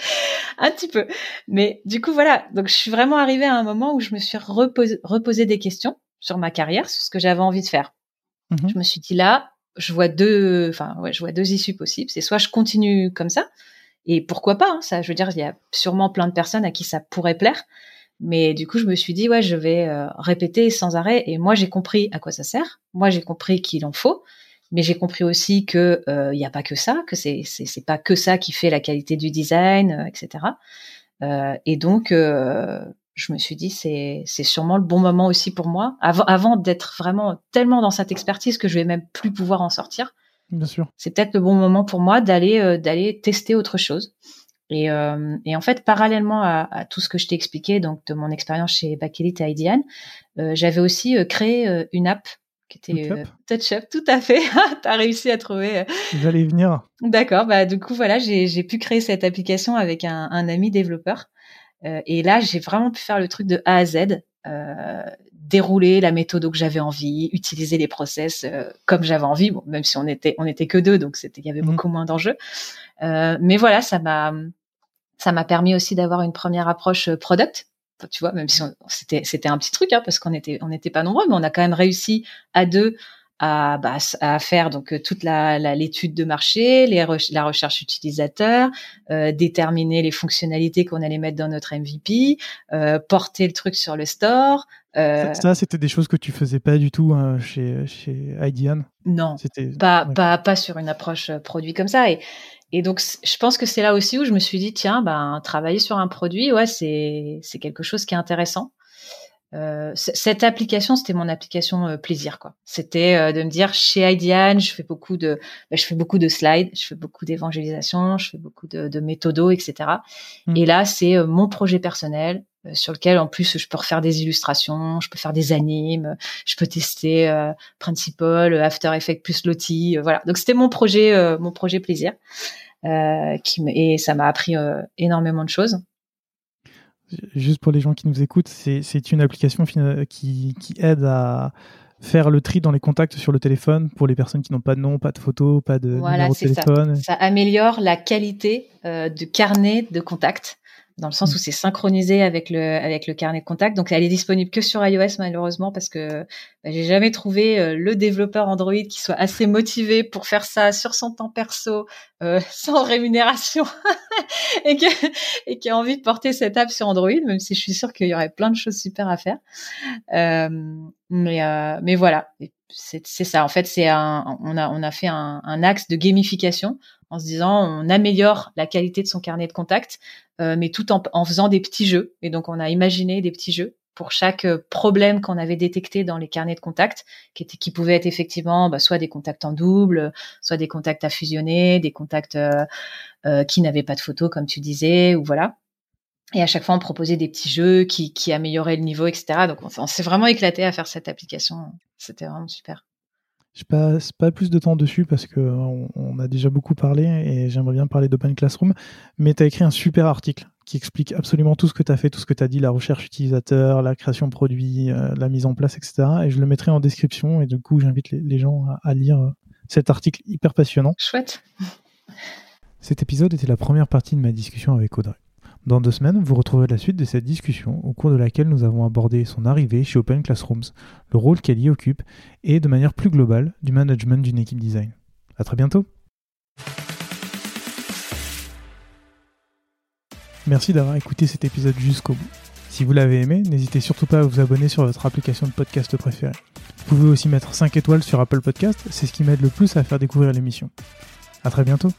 un petit peu. Mais du coup, voilà. Donc, je suis vraiment arrivée à un moment où je me suis reposé, des questions sur ma carrière, sur ce que j'avais envie de faire. Mhm. Je me suis dit là, je vois deux, enfin, ouais, je vois deux issues possibles. C'est soit je continue comme ça, et pourquoi pas, hein, ça, je veux dire, il y a sûrement plein de personnes à qui ça pourrait plaire. Mais du coup, je me suis dit, ouais, je vais euh, répéter sans arrêt. Et moi, j'ai compris à quoi ça sert. Moi, j'ai compris qu'il en faut mais j'ai compris aussi que il euh, n'y a pas que ça, que c'est c'est pas que ça qui fait la qualité du design, euh, etc. Et donc je me suis dit c'est c'est sûrement le bon moment aussi pour moi avant avant d'être vraiment tellement dans cette expertise que je vais même plus pouvoir en sortir. Bien sûr. C'est peut-être le bon moment pour moi d'aller d'aller tester autre chose. Et, et, en fait, parallèlement à, à, tout ce que je t'ai expliqué, donc de mon expérience chez Bakelit et IDEAN, j'avais aussi créé une app qui était euh, TouchUp, tout à fait. tu as réussi à trouver. Euh. J'allais venir. D'accord, bah du coup voilà, j'ai pu créer cette application avec un, un ami développeur. Euh, et là, j'ai vraiment pu faire le truc de A à Z, euh, dérouler la méthode que j'avais envie, utiliser les process euh, comme j'avais envie, bon, même si on était on était que deux, donc c'était il y avait mmh. beaucoup moins d'enjeux. mais voilà, ça m'a ça m'a permis aussi d'avoir une première approche product tu vois, même si c'était c'était un petit truc, hein, parce qu'on était on n'était pas nombreux, mais on a quand même réussi à deux à, bah, à faire donc euh, toute la l'étude de marché, les la recherche utilisateur, euh, déterminer les fonctionnalités qu'on allait mettre dans notre MVP, euh, porter le truc sur le store. Euh, ça, c'était des choses que tu faisais pas du tout hein, chez chez IDEAN. Non, pas pas pas sur une approche euh, produit comme ça et et donc, je pense que c'est là aussi où je me suis dit, tiens, ben, travailler sur un produit, ouais, c'est quelque chose qui est intéressant. Euh, cette application, c'était mon application euh, plaisir, quoi. C'était euh, de me dire, chez IDEAN, je fais beaucoup de, ben, je fais beaucoup de slides, je fais beaucoup d'évangélisation, je fais beaucoup de, de méthodos, etc. Mmh. Et là, c'est euh, mon projet personnel sur lequel, en plus, je peux refaire des illustrations, je peux faire des animes, je peux tester Principal, After Effects plus Lottie, voilà. Donc, c'était mon projet, mon projet plaisir. Euh, qui et ça m'a appris euh, énormément de choses. Juste pour les gens qui nous écoutent, c'est une application qui, qui, aide à faire le tri dans les contacts sur le téléphone pour les personnes qui n'ont pas de nom, pas de photo, pas de numéro de téléphone. Ça. ça. améliore la qualité euh, de carnet de contacts dans le sens où c'est synchronisé avec le avec le carnet de contact. Donc elle est disponible que sur iOS malheureusement parce que bah, j'ai jamais trouvé euh, le développeur Android qui soit assez motivé pour faire ça sur son temps perso euh, sans rémunération. et, qui, et qui a envie de porter cette app sur Android, même si je suis sûre qu'il y aurait plein de choses super à faire. Euh, mais, euh, mais voilà, c'est ça. En fait, c'est un, on a, on a fait un, un, axe de gamification en se disant on améliore la qualité de son carnet de contact, euh, mais tout en, faisant des petits jeux. Et donc, on a imaginé des petits jeux pour chaque euh, problème qu'on avait détecté dans les carnets de contacts, qui, pouvaient être effectivement bah, soit des contacts en double, soit des contacts à fusionner, des contacts euh, qui n'avaient pas de photos, comme tu disais, ou voilà. Et à chaque fois, on proposait des petits jeux qui, qui amélioraient le niveau, etc. Donc, on, s'est vraiment éclaté à faire cette application. C'était vraiment super. Je passe pas plus de temps dessus parce que on, a déjà beaucoup parlé et j'aimerais bien parler d'Open Classroom. Mais tu as écrit un super article qui explique absolument tout ce que tu as fait, tout ce que tu as dit, la recherche utilisateur, la création de produits, euh, la mise en place, etc. Et je le mettrai en description. Et du coup, j'invite les, gens à, lire euh, cet article hyper passionnant. Chouette. Cet épisode était la première partie de ma discussion avec Audrey. Dans deux semaines, vous retrouverez la suite de cette discussion au cours de laquelle nous avons abordé son arrivée chez Open Classrooms, le rôle qu'elle y occupe et de manière plus globale du management d'une équipe design. À très bientôt. Merci d'avoir écouté cet épisode jusqu'au bout. Si vous l'avez aimé, n'hésitez surtout pas à vous abonner sur votre application de podcast préférée. Vous pouvez aussi mettre 5 étoiles sur Apple Podcast, c'est ce qui m'aide le plus à faire découvrir l'émission. À très bientôt.